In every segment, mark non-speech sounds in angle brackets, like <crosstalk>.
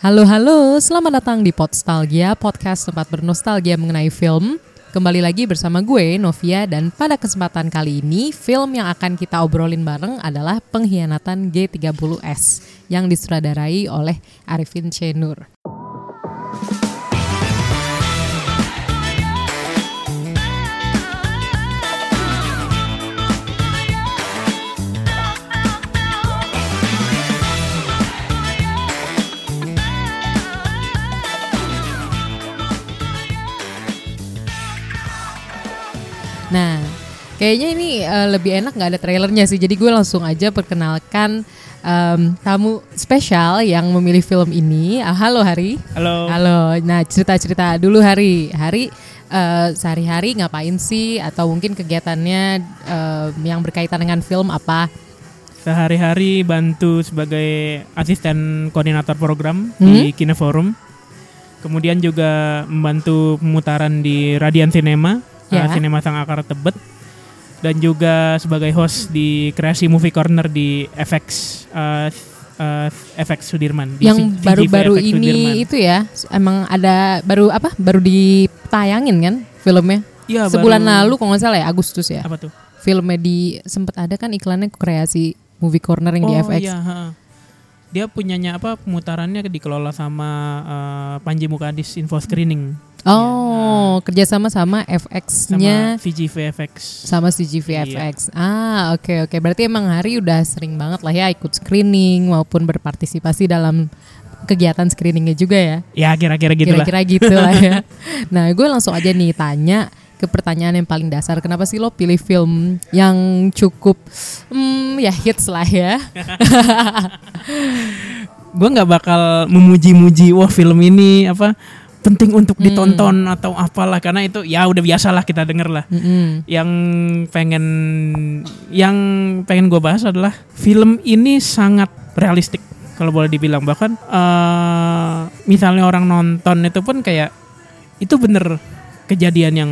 Halo halo, selamat datang di Podstalgia, podcast tempat bernostalgia mengenai film. Kembali lagi bersama gue, Novia, dan pada kesempatan kali ini, film yang akan kita obrolin bareng adalah Pengkhianatan G30S yang disutradarai oleh Arifin C. kayaknya ini uh, lebih enak nggak ada trailernya sih. Jadi gue langsung aja perkenalkan um, tamu spesial yang memilih film ini. Uh, halo Hari. Halo. Halo. Nah cerita-cerita dulu Hari. Hari uh, sehari-hari ngapain sih? Atau mungkin kegiatannya uh, yang berkaitan dengan film apa? Sehari-hari bantu sebagai asisten koordinator program hmm? di Kineforum. Kemudian juga membantu pemutaran di Radian Cinema yeah. uh, Sinema Sang Akar Tebet dan juga sebagai host di Kreasi Movie Corner di FX uh, uh, FX Sudirman. Di yang baru-baru ini Sudirman. itu ya, emang ada baru apa? Baru ditayangin kan filmnya? Iya. Sebulan baru, lalu kalau nggak salah ya Agustus ya. Apa tuh? Filmnya di sempat ada kan iklannya kreasi Movie Corner yang oh, di FX. Iya, ha. Dia punyanya apa pemutarannya dikelola sama uh, Panji Mukadis Info Screening. Oh, ya. kerjasama sama FX-nya sama CGV FX. Sama CGV FX. Iya. Ah, oke okay, oke. Okay. Berarti emang Hari udah sering banget lah ya ikut screening maupun berpartisipasi dalam kegiatan screeningnya juga ya. Ya kira-kira gitu Kira-kira gitu lah ya. <laughs> Nah, gue langsung aja nih tanya ke pertanyaan yang paling dasar. Kenapa sih lo pilih film yang cukup, hmm, ya hits lah ya? <laughs> gue nggak bakal memuji-muji wah film ini apa penting untuk hmm. ditonton atau apalah karena itu ya udah biasa lah kita denger lah. Hmm. Yang pengen yang pengen gue bahas adalah film ini sangat realistik kalau boleh dibilang bahkan uh, misalnya orang nonton itu pun kayak itu bener kejadian yang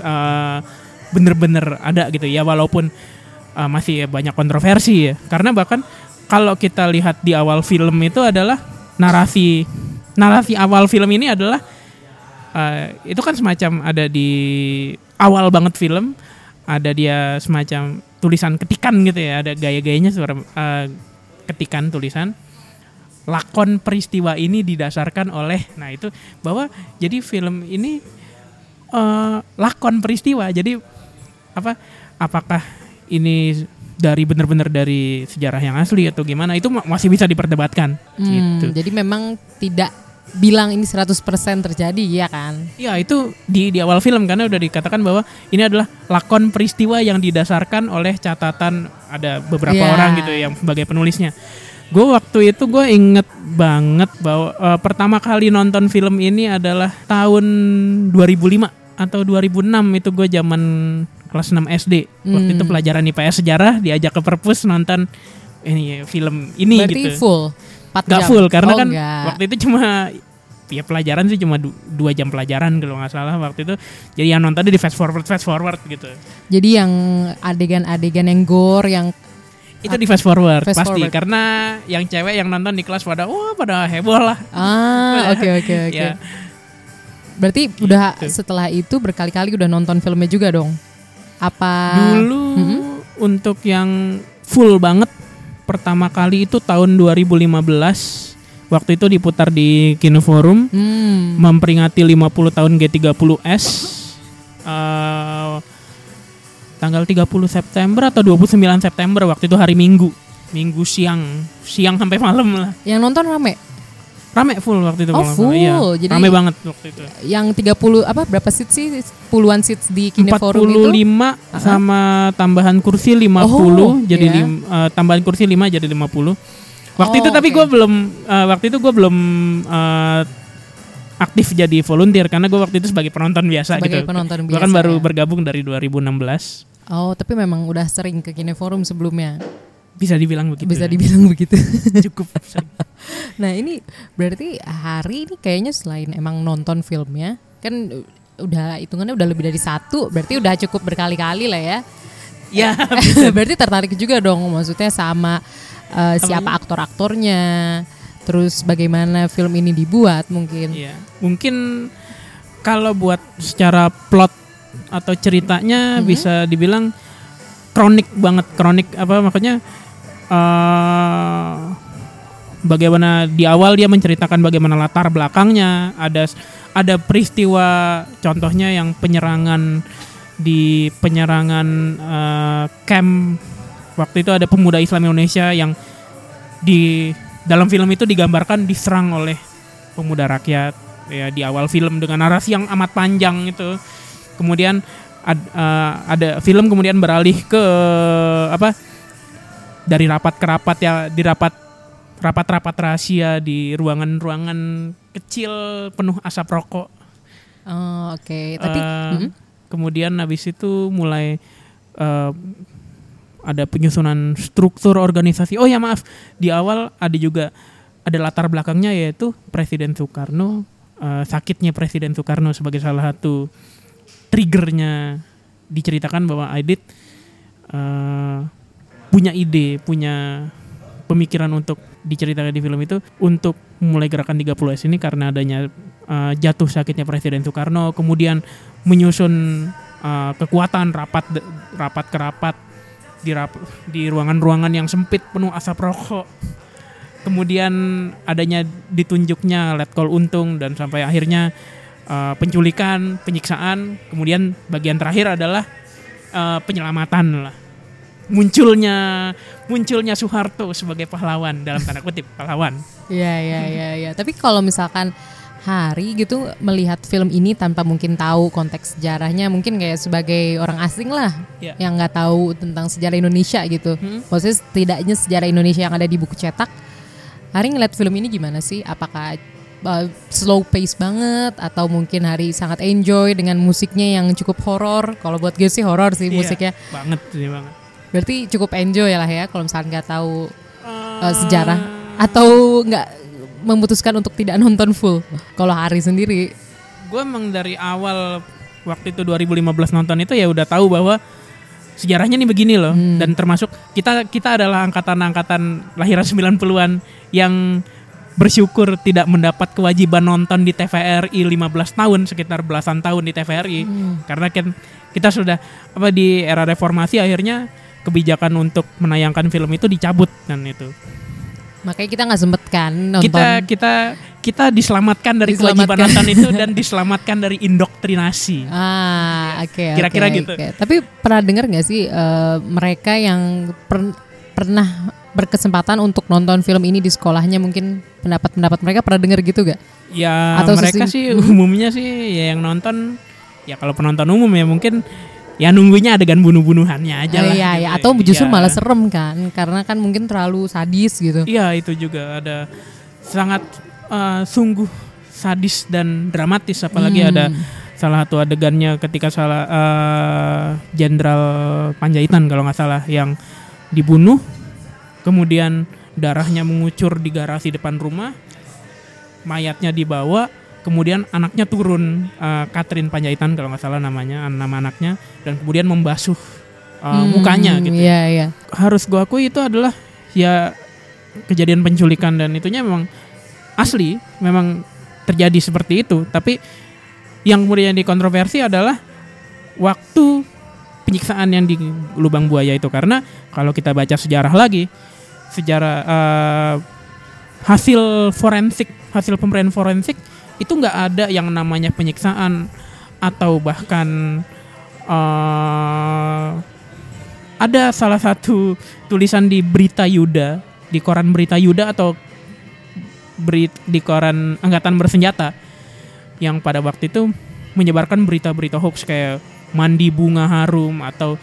uh, bener-bener ada gitu ya walaupun uh, masih banyak kontroversi ya karena bahkan kalau kita lihat di awal film itu adalah narasi narasi awal film ini adalah uh, itu kan semacam ada di awal banget film ada dia semacam tulisan ketikan gitu ya ada gaya-gayanya suara uh, ketikan tulisan. Lakon peristiwa ini didasarkan oleh nah itu bahwa jadi film ini uh, lakon peristiwa. Jadi apa apakah ini dari benar-benar dari sejarah yang asli atau gimana itu masih bisa diperdebatkan. Hmm, gitu. Jadi memang tidak bilang ini 100% terjadi ya kan? Iya itu di di awal film karena udah dikatakan bahwa ini adalah lakon peristiwa yang didasarkan oleh catatan ada beberapa yeah. orang gitu yang sebagai penulisnya. Gue waktu itu gue inget banget bahwa uh, pertama kali nonton film ini adalah tahun 2005 atau 2006 itu gue zaman kelas 6 SD. Hmm. Waktu itu hmm. pelajaran IPS sejarah diajak ke perpus nonton ini film ini Berarti gitu. full 4 gak full karena oh, kan enggak. waktu itu cuma ya pelajaran sih cuma du dua jam pelajaran kalau nggak salah waktu itu jadi yang nontonnya di fast forward fast forward gitu jadi yang adegan-adegan yang gore yang itu di fast forward fast pasti forward. karena yang cewek yang nonton di kelas pada wah pada heboh lah ah <laughs> oke oke oke ya. berarti gitu. udah setelah itu berkali-kali udah nonton filmnya juga dong apa dulu -hmm. untuk yang full banget pertama kali itu tahun 2015 waktu itu diputar di Kino Forum. Hmm. memperingati 50 tahun G30S uh, tanggal 30 September atau 29 September waktu itu hari Minggu. Minggu siang. Siang sampai malam lah. Yang nonton rame Rame full waktu itu. Oh full, iya. jadi rame banget waktu itu. Yang 30 apa berapa seat sih? Puluhan seats di Kine Forum itu? 45 sama tambahan kursi 50 oh, jadi yeah. lim, uh, tambahan kursi 5 jadi 50. Waktu oh, itu tapi okay. gue belum uh, waktu itu gue belum uh, aktif jadi volunteer karena gue waktu itu sebagai penonton biasa sebagai gitu. penonton biasa. Gue kan baru ya? bergabung dari 2016. Oh, tapi memang udah sering ke Kine Forum sebelumnya. Bisa dibilang begitu. Bisa ya. dibilang <laughs> begitu. <laughs> Cukup. nah ini berarti hari ini kayaknya selain emang nonton filmnya kan udah hitungannya udah lebih dari satu, berarti udah cukup berkali-kali lah ya. Ya. <laughs> berarti tertarik juga dong, maksudnya sama uh, siapa aktor-aktornya, terus bagaimana film ini dibuat mungkin. Iya. Mungkin kalau buat secara plot atau ceritanya Mhm. bisa dibilang kronik banget kronik apa makanya eh bagaimana di awal dia menceritakan bagaimana latar belakangnya ada ada peristiwa contohnya yang penyerangan di penyerangan eh, camp waktu itu ada pemuda Islam Indonesia yang di dalam film itu digambarkan diserang oleh pemuda rakyat. Ya di awal film dengan narasi yang amat panjang itu. Kemudian ad- eh, ada film kemudian beralih ke apa dari rapat ke rapat ya di rapat rapat-rapat rahasia di ruangan-ruangan kecil penuh asap rokok Oh, oke. Tapi Eh, mm, kemudian habis itu mulai eh, ada penyusunan struktur organisasi. Oh ya maaf, di awal ada juga ada latar belakangnya yaitu Presiden Soekarno eh, sakitnya Presiden Soekarno sebagai salah satu triggernya diceritakan bahwa Aidit eh, punya ide, punya pemikiran untuk diceritakan di film itu untuk mulai gerakan 30S ini karena adanya uh, jatuh sakitnya Presiden Soekarno, kemudian menyusun uh, kekuatan rapat rapat ke rapat di rap- di ruangan-ruangan yang sempit penuh asap rokok. Kemudian adanya ditunjuknya Letkol Untung dan sampai akhirnya uh, penculikan, penyiksaan, kemudian bagian terakhir adalah uh, penyelamatan lah munculnya munculnya Soeharto sebagai pahlawan dalam tanda kutip pahlawan. Iya iya iya iya. Tapi kalau misalkan Hari gitu melihat film ini tanpa mungkin tahu konteks sejarahnya, mungkin kayak sebagai orang asing lah Ya. yang nggak tahu tentang sejarah Indonesia gitu. Hmm. Maksudnya setidaknya sejarah Indonesia yang ada di buku cetak. Hari ngeliat film ini gimana sih? Apakah uh, slow pace banget atau mungkin Hari sangat enjoy dengan musiknya yang cukup horor? Kalau buat gue sih horor sih Iya, musiknya. banget sih banget. Berarti cukup enjoy lah ya kalau misalkan nggak tahu uh, sejarah atau nggak memutuskan untuk tidak nonton full. Kalau Hari sendiri, gue emang dari awal waktu itu 2015 nonton itu ya udah tahu bahwa sejarahnya nih begini loh Hmm. dan termasuk kita kita adalah angkatan-angkatan lahiran 90-an yang bersyukur tidak mendapat kewajiban nonton di TVRI 15 tahun sekitar belasan tahun di TVRI Hmm. karena kan kita sudah apa di era reformasi akhirnya kebijakan untuk menayangkan film itu dicabut dan itu makanya kita nggak sempet kan nonton. kita kita kita diselamatkan dari Diselamatkan. kewajiban nonton itu dan <laughs> diselamatkan dari indoktrinasi Ah, oke. oke, Kira-kira gitu. oke. Tapi pernah dengar nggak sih eh, mereka yang per- pernah berkesempatan untuk nonton film ini di sekolahnya mungkin pendapat-pendapat mereka pernah dengar gitu gak? ya Atau mereka sih umumnya sih ya yang nonton ya kalau penonton umum ya mungkin ya nunggunya adegan bunuh-bunuhannya aja lah iya, gitu. iya. Atau justru Ya. malah serem kan? Karena kan mungkin terlalu sadis gitu. Iya itu juga ada sangat eh, sungguh sadis dan dramatis apalagi Hmm. ada salah satu adegannya ketika salah eh, Jenderal Panjaitan kalau nggak salah yang dibunuh kemudian darahnya mengucur di garasi depan rumah mayatnya dibawa kemudian anaknya turun eh, Catherine Panjaitan kalau nggak salah namanya nama anaknya dan kemudian membasuh eh, Hmm, mukanya gitu Iya, iya. harus gua akui itu adalah ya kejadian penculikan dan itunya memang asli, memang terjadi seperti itu. Tapi yang kemudian dikontroversi adalah waktu penyiksaan yang di lubang buaya itu karena kalau kita baca sejarah lagi, sejarah eh, hasil forensik, hasil pemberian forensik itu nggak ada yang namanya penyiksaan atau bahkan eh, ada salah satu tulisan di Berita Yuda di koran Berita Yuda atau beri, di koran Angkatan Bersenjata yang pada waktu itu menyebarkan berita-berita hoax kayak mandi bunga harum atau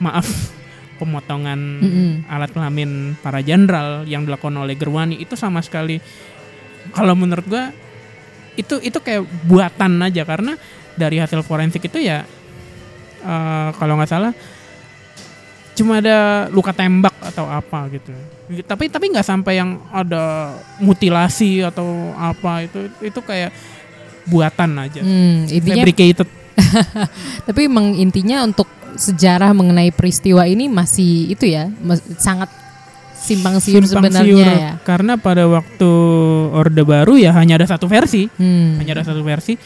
maaf <laughs> pemotongan Mm-mm. alat kelamin para jenderal yang dilakukan oleh Gerwani itu sama sekali kalau menurut gua itu itu kayak buatan aja karena dari hasil forensik itu ya eh, kalau nggak salah cuma ada luka tembak atau apa gitu. Tapi tapi nggak sampai yang ada mutilasi atau apa itu itu kayak buatan aja. Hmm, intinya fabricated. <laughs> Tapi emang intinya untuk sejarah mengenai peristiwa ini masih itu ya, sangat simpang siur simpang sebenarnya siur. ya. Karena pada waktu Orde Baru ya hanya ada satu versi, Hmm. hanya ada satu versi.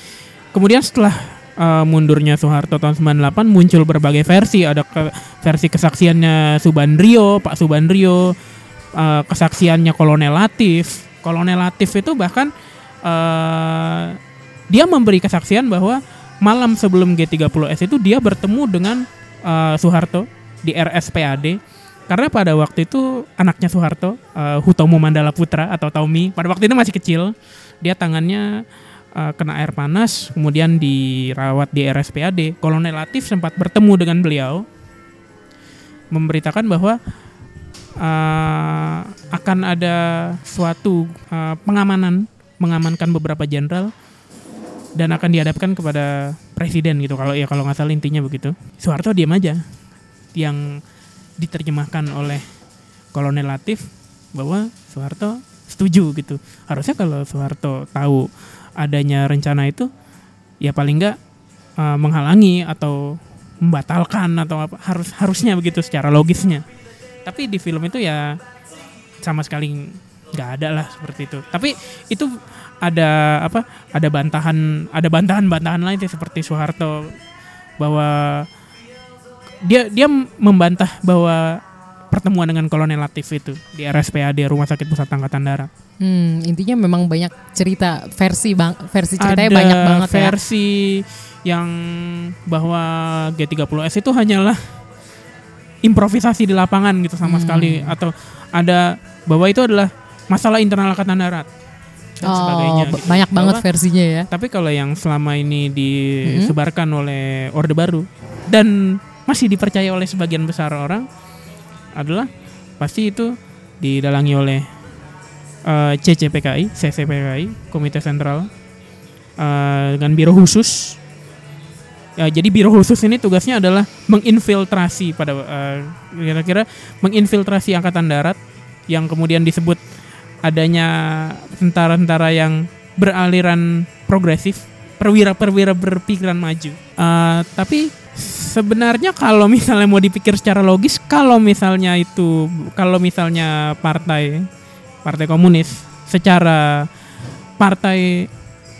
Kemudian setelah uh, mundurnya Soeharto tahun 98 muncul berbagai versi, ada ke- versi kesaksiannya Subandrio, Pak Subandrio, uh, kesaksiannya Kolonel Latif. Kolonel Latif itu bahkan uh, dia memberi kesaksian bahwa malam sebelum G30S itu dia bertemu dengan uh, Soeharto di RSPAD karena pada waktu itu anaknya Soeharto uh, Hutomo Mandala Putra atau Tommy pada waktu itu masih kecil dia tangannya uh, kena air panas kemudian dirawat di RSPAD Kolonel Latif sempat bertemu dengan beliau memberitakan bahwa uh, akan ada suatu uh, pengamanan mengamankan beberapa jenderal dan akan dihadapkan kepada presiden gitu kalau ya kalau nggak salah intinya begitu. Soeharto diam aja yang diterjemahkan oleh Kolonel Latif bahwa Soeharto setuju gitu. Harusnya kalau Soeharto tahu adanya rencana itu ya paling nggak uh, menghalangi atau membatalkan atau apa harus harusnya begitu secara logisnya. Tapi di film itu ya sama sekali nggak ada lah seperti itu. Tapi itu ada apa ada bantahan ada bantahan bantahan lain sih seperti Soeharto bahwa dia dia membantah bahwa pertemuan dengan Kolonel Latif itu di RSPAD Rumah Sakit Pusat Angkatan Darat Hmm, intinya memang banyak cerita versi bang versi ceritanya ada banyak banget ya. versi yang bahwa G30S itu hanyalah improvisasi di lapangan gitu sama Hmm. sekali atau ada bahwa itu adalah masalah internal angkatan darat dan Oh, sebagainya ba- gitu. banyak banget Bahwa- versinya ya. tapi kalau yang selama ini Hmm. disebarkan oleh Orde Baru dan masih dipercaya oleh sebagian besar orang adalah pasti itu didalangi oleh eh, CCPKI, CCPKI, Komite Sentral eh, dengan biro khusus. Ya, jadi biro khusus ini tugasnya adalah menginfiltrasi pada eh, kira-kira menginfiltrasi angkatan darat yang kemudian disebut adanya tentara-tentara yang beraliran progresif, perwira-perwira berpikiran maju. Eh, tapi sebenarnya kalau misalnya mau dipikir secara logis, kalau misalnya itu, kalau misalnya partai, partai komunis, secara partai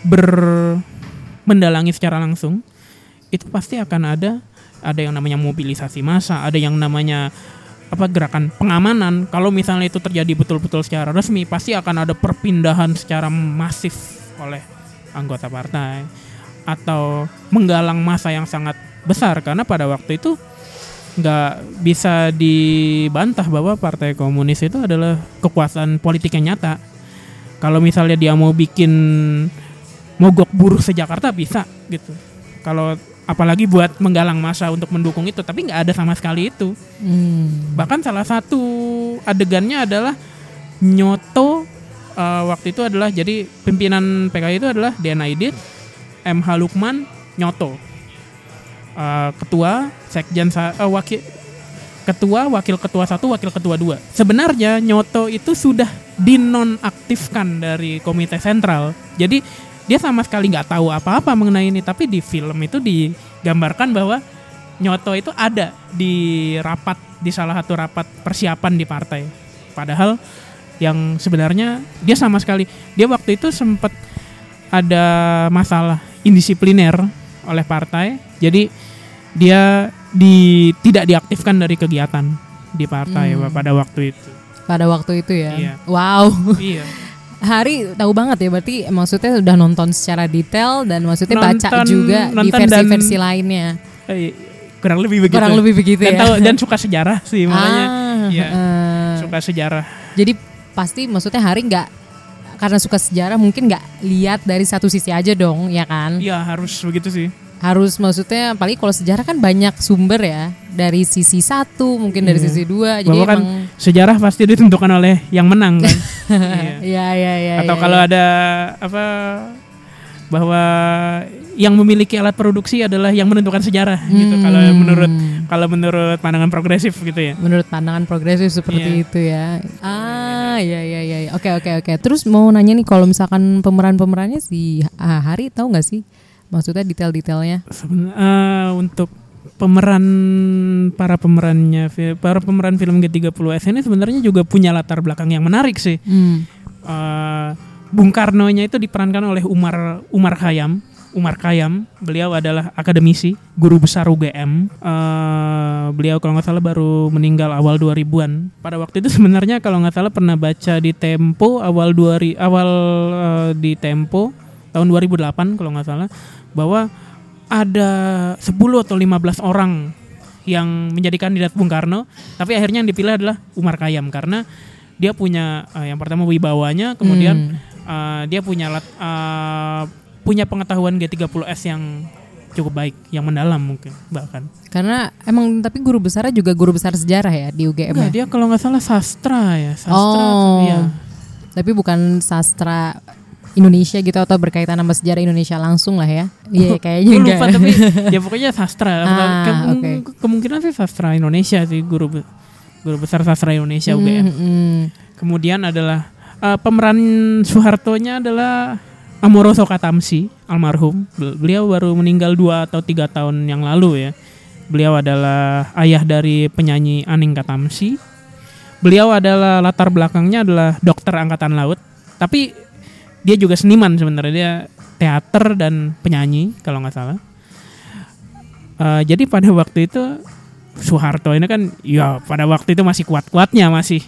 ber mendalangi secara langsung, itu pasti akan ada ada yang namanya mobilisasi massa, ada yang namanya apa gerakan pengamanan. Kalau misalnya itu terjadi betul-betul secara resmi, pasti akan ada perpindahan secara masif oleh anggota partai atau menggalang massa yang sangat besar karena pada waktu itu nggak bisa dibantah bahwa partai komunis itu adalah kekuasaan politik yang nyata. Kalau misalnya dia mau bikin mogok buruh sejakarta bisa gitu. Kalau apalagi buat menggalang massa untuk mendukung itu, tapi nggak ada sama sekali itu. Hmm. Bahkan salah satu adegannya adalah Nyoto eh, waktu itu adalah jadi pimpinan PKI itu adalah Dian Aidit, MH Lukman, Nyoto. Eh, ketua, sekjen eh, wakil ketua, wakil ketua satu, wakil ketua dua. Sebenarnya Nyoto itu sudah dinonaktifkan dari komite sentral. Jadi dia sama sekali nggak tahu apa-apa mengenai ini. Tapi di film itu digambarkan bahwa Nyoto itu ada di rapat di salah satu rapat persiapan di partai. Padahal yang sebenarnya dia sama sekali dia waktu itu sempat ada masalah indisipliner oleh partai. Jadi dia di tidak diaktifkan dari kegiatan di partai Hmm. pada waktu itu. Pada waktu itu ya. Iya. Wow. iya. <laughs> Hari tahu banget ya berarti maksudnya udah nonton secara detail dan maksudnya baca Nonton- juga di versi-versi lainnya. Eh, kurang lebih begitu. Kurang lebih begitu dan ya. tahu dan <laughs> suka sejarah sih makanya ah, iya. heeh. suka sejarah. Jadi pasti maksudnya Hari nggak karena suka sejarah mungkin nggak lihat dari satu sisi aja dong, ya kan? Iya harus begitu sih. Harus maksudnya apalagi kalau sejarah kan banyak sumber ya dari sisi satu mungkin dari Iya. sisi dua. Jadi kan emang sejarah pasti ditentukan oleh yang menang kan. <laughs> Iya. ya ya ya. Atau ya, kalau ya. ada apa bahwa yang memiliki alat produksi adalah yang menentukan sejarah gitu kalau Hmm. menurut kalau menurut pandangan progresif gitu ya. menurut pandangan progresif seperti Iya. itu ya. Ah, ya ya ya. Oke oke oke. Terus mau nanya nih kalau misalkan pemeran-pemerannya si ah, Hari tahu nggak sih? Maksudnya detail-detailnya. Eh, untuk pemeran para pemerannya para pemeran film G30S ini sebenarnya juga punya latar belakang yang menarik sih. Hmm. Eh, Bung Karno-nya itu diperankan oleh Umar Umar Khayyam. Umar Khayyam, beliau adalah akademisi, guru besar UGM. Eh, beliau kalau nggak salah baru meninggal awal 2000-an. Pada waktu itu sebenarnya kalau nggak salah pernah baca di Tempo awal 2000 awal eh, di Tempo tahun 2008 kalau nggak salah bahwa ada 10 atau 15 orang yang menjadi kandidat Bung Karno, tapi akhirnya yang dipilih adalah Umar Khayyam karena dia punya eh, yang pertama wibawanya, kemudian eh, dia punya lat- eh, punya pengetahuan G30S yang cukup baik, yang mendalam mungkin bahkan. Karena emang tapi guru besarnya juga guru besar sejarah ya di UGM. Enggak, ya? dia kalau nggak salah sastra ya, sastra. Oh. ya. Tapi bukan sastra Indonesia gitu atau berkaitan sama sejarah Indonesia langsung lah ya. Iya kayaknya Gue lupa tapi ya pokoknya sastra. Ah, Kem- oke. Kemungkinan sih sastra Indonesia sih guru guru besar sastra Indonesia UGM. Hmm, hmm. Kemudian adalah eh, pemeran Soeharto-nya adalah Amoroso Katamsi, almarhum. Bel- Beliau baru meninggal dua atau tiga tahun yang lalu ya. Beliau adalah ayah dari penyanyi Aning Katamsi. Beliau adalah latar belakangnya adalah dokter angkatan laut. Tapi dia juga seniman sebenarnya dia teater dan penyanyi kalau nggak salah. Eh, jadi pada waktu itu Soeharto ini kan ya pada waktu itu masih kuat-kuatnya masih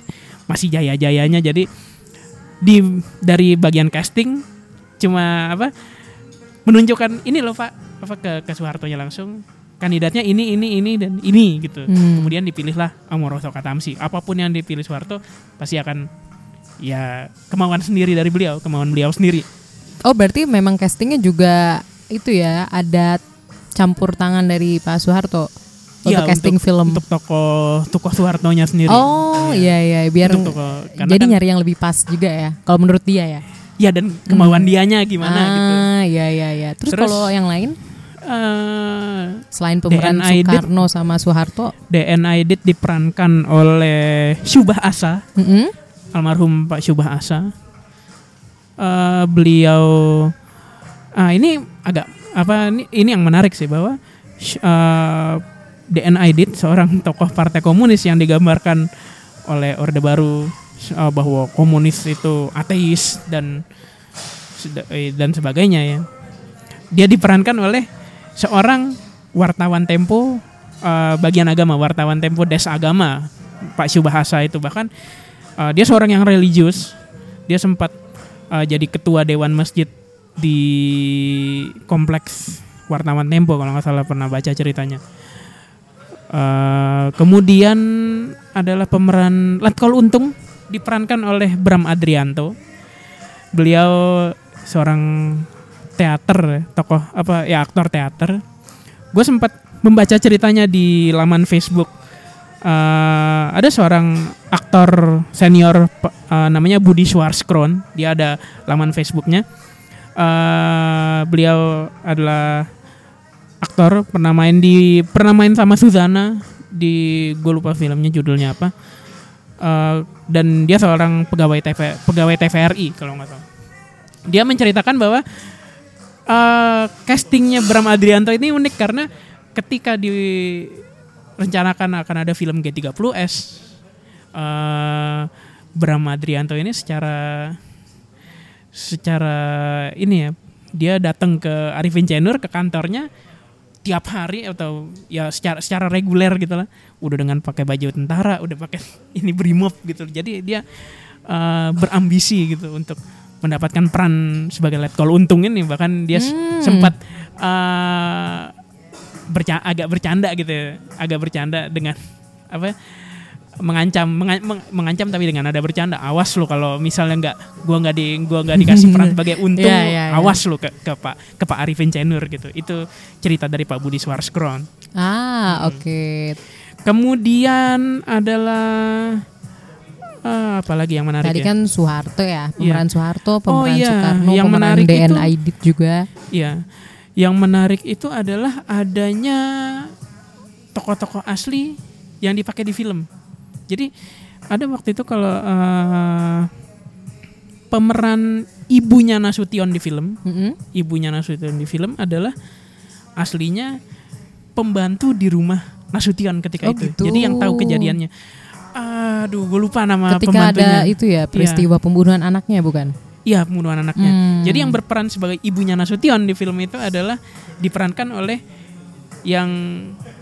masih jaya-jayanya jadi di dari bagian casting cuma apa menunjukkan ini loh Pak apa ke ke Soehartonya langsung kandidatnya ini ini ini dan ini gitu Hmm. kemudian dipilihlah Amoroso Katamsi apa pun yang dipilih Soeharto pasti akan ya kemauan sendiri dari beliau kemauan beliau sendiri Oh berarti memang castingnya juga itu ya ada campur tangan dari Pak Soeharto untuk Iya, casting film. untuk tokoh tokoh Soehartonya sendiri Oh iya iya biar Untuk tokoh- jadi kan- nyari yang lebih pas juga ya. Kalau menurut dia ya. ya dan kemauan dianya gimana ah, gitu iya iya iya. Terus, Terus- kalau yang lain Eh, selain pemeran DNA. Soekarno sama Soeharto, DNA Edit diperankan oleh Syubah Asa mm-mm. Almarhum Pak Syubah Asa. Eh, beliau ah ini agak apa ini, ini yang menarik sih bahwa sh- eh, Edit seorang tokoh partai komunis yang digambarkan oleh Orde Baru eh, bahwa komunis itu ateis dan dan sebagainya ya. Dia diperankan oleh seorang wartawan Tempo eh, bagian agama, wartawan Tempo Des Agama, Pak Syubahasa itu bahkan eh, dia seorang yang religius. Dia sempat eh, jadi ketua dewan masjid di kompleks wartawan Tempo kalau nggak salah pernah baca ceritanya. Eh, kemudian adalah pemeran Letkol Untung diperankan oleh Bram Adrianto. Beliau seorang teater, tokoh apa ya aktor teater. Gue sempat membaca ceritanya di laman Facebook. Eh, ada seorang aktor senior eh, namanya Budi Schwarzkron. Dia ada laman Facebooknya. Eh, beliau adalah aktor pernah main di pernah main sama Suzana di gue lupa filmnya judulnya apa. Eh, dan dia seorang pegawai TV pegawai TVRI kalau nggak salah. Dia menceritakan bahwa eh, castingnya Bram Adrianto ini unik karena ketika direncanakan akan ada film G30S, eh, Bram Adrianto ini secara secara ini ya dia datang ke Arifin Cenur ke kantornya tiap hari atau ya secara secara reguler gitu lah udah dengan pakai baju tentara udah pakai <laughs> ini brimob gitu jadi dia eh, berambisi gitu untuk mendapatkan peran sebagai letkol untung ini bahkan dia Hmm. sempat eh, berca- agak bercanda gitu ya. agak bercanda dengan apa mengancam menga- meng- mengancam tapi dengan ada bercanda awas lu kalau misalnya nggak gua nggak di gua nggak dikasih peran <laughs> sebagai untung Iya, iya, iya. awas lu ke, ke pak ke Pak Arifin Cenur gitu itu cerita dari Pak Budi Swarskron Ah Hmm. oke. kemudian adalah eh, apa lagi yang menarik Tadi ya kan Soeharto ya, pemeran Soeharto, pemeran iya. Soekarno, Yang pemeran menarik DNA itu- Aidit juga. Iya. Yang menarik itu adalah adanya tokoh-tokoh asli yang dipakai di film. Jadi ada waktu itu kalau eh, pemeran ibunya Nasution di film, Mm-mm. ibunya Nasution di film adalah aslinya pembantu di rumah Nasution ketika Oh, itu. gitu. Jadi yang tahu kejadiannya. Aduh, gue lupa nama Ketika pembantunya. ada itu ya peristiwa pembunuhan anaknya bukan? Iya, pembunuhan anaknya. Hmm. Jadi yang berperan sebagai ibunya Nasution di film itu adalah diperankan oleh yang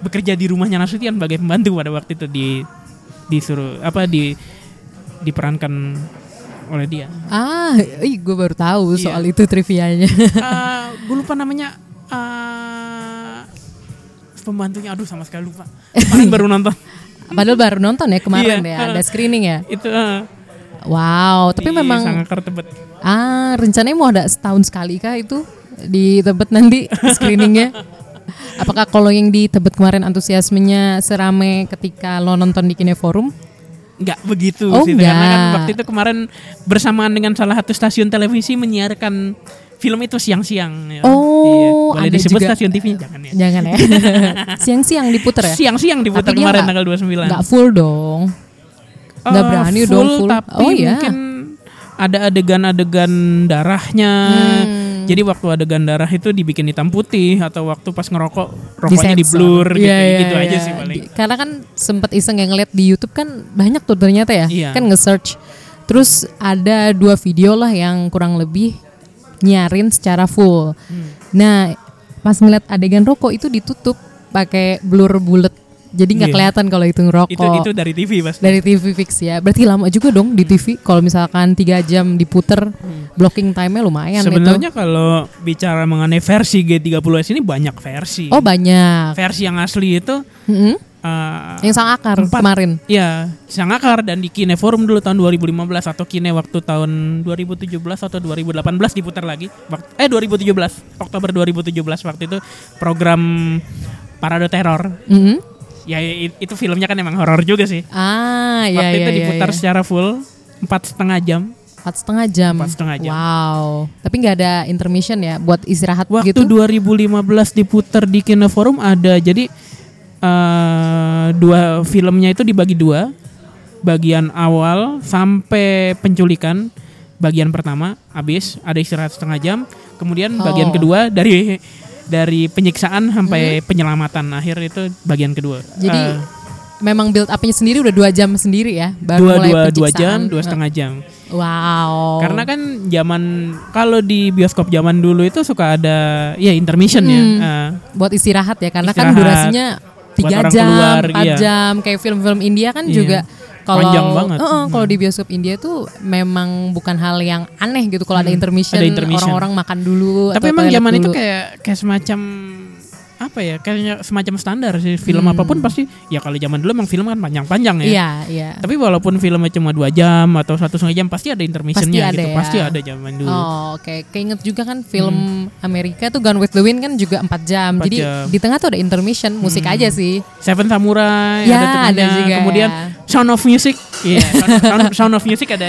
bekerja di rumahnya Nasution sebagai pembantu pada waktu itu di disuruh apa di diperankan oleh dia. Ah, ih gue baru tahu Iya. soal itu trivianya. <laughs> gue lupa namanya eh, pembantunya aduh sama sekali lupa. <laughs> Kemarin baru nonton. Padahal baru nonton ya kemarin Iya. ya, ada screening ya. Itu eh, Wow, tapi di memang Sangakar Tebet. ah rencananya mau ada setahun sekali kah itu di Tebet nanti <laughs> screeningnya? Apakah kalau yang di Tebet kemarin antusiasmenya serame ketika lo nonton di Kineforum? Enggak begitu Oh, sih karena kan enggak. waktu itu kemarin bersamaan dengan salah satu stasiun televisi menyiarkan film itu siang-siang ya. Oh, Boleh ada disebut juga- stasiun TV jangan ya. Jangan ya. <laughs> Siang-siang diputer ya? Siang-siang diputar Tapi kemarin nggak- tanggal 29. Nggak full dong. nggak Eh, berani dong full. Tapi Oh, iya. mungkin ada adegan-adegan darahnya. Hmm. Jadi waktu adegan darah itu dibikin hitam putih atau waktu pas ngerokok rokoknya di blur gitu, Iya, iya, gitu aja iya. sih paling. Karena kan sempet iseng yang ngeliat di YouTube kan banyak tuh ternyata ya. Iya. Kan nge-search. Terus ada dua video lah yang kurang lebih nyarin secara full. Hmm. Nah, pas ngeliat adegan rokok itu ditutup pakai blur bullet. Jadi nggak Iya. kelihatan kalau itu ngerokok. Itu itu dari TV pasti. dari TV fix ya. Berarti lama juga dong di TV. Kalau misalkan tiga jam diputer, blocking time-nya lumayan Hmm. Sebenarnya kalau bicara mengenai versi G30S ini banyak versi. Oh banyak. Versi yang asli itu Mm-mm. eh, Yang sang akar Empat. kemarin. Ya, Sangakar dan di Kine Forum dulu tahun 2015 atau Kine waktu tahun 2017 atau 2018 diputar lagi. Wak- Eh 2017, Oktober 2017 waktu itu program Parade Teror. Mm-mm. Ya itu filmnya kan emang horor juga sih. Ah, iya waktu iya itu iya, diputar iya. secara full empat setengah jam. Empat setengah jam. Empat setengah jam. Wow. Tapi nggak ada intermission ya buat istirahat Waktu gitu? 2015 diputar di Kine Forum ada jadi eh, dua filmnya itu dibagi dua. Bagian awal sampai penculikan bagian pertama habis ada istirahat setengah jam. Kemudian bagian Oh. kedua dari dari penyiksaan sampai penyelamatan akhir itu bagian kedua. Jadi Eh, memang build up-nya sendiri udah dua jam sendiri ya, baru dua mulai dua dua jam dua setengah jam. Wow. Karena kan zaman kalau di bioskop zaman dulu itu suka ada ya intermission ya. Hmm. Eh, buat istirahat ya, karena kan Istirahat. durasinya tiga jam, keluar, empat iya. jam, kayak film-film India kan Iya. juga. Kalau Panjang banget. Heeh, Hmm. kalau di bioskop India tuh memang bukan hal yang aneh gitu kalau ada Hmm, intermission, ada intermission. orang-orang makan dulu Tapi atau emang zaman itu kayak kayak semacam apa ya? Kayaknya semacam standar sih. Film Hmm. apa pun pasti ya kalau zaman dulu emang film kan panjang-panjang ya. Iya, iya. Tapi walaupun filmnya cuma dua jam atau satu setengah jam pasti ada intermissionnya gitu. ya. Pasti ada zaman dulu. Oh, oke. Keinget juga kan film Amerika tuh Gone with the Wind kan juga 4 jam. Empat Jadi jam. di tengah tuh ada intermission, musik aja sih. Seven Samurai Ya, ada ada juga Kemudian ya. Sound of Music. Iya, <laughs> Sound, Sound- Sound of Music ada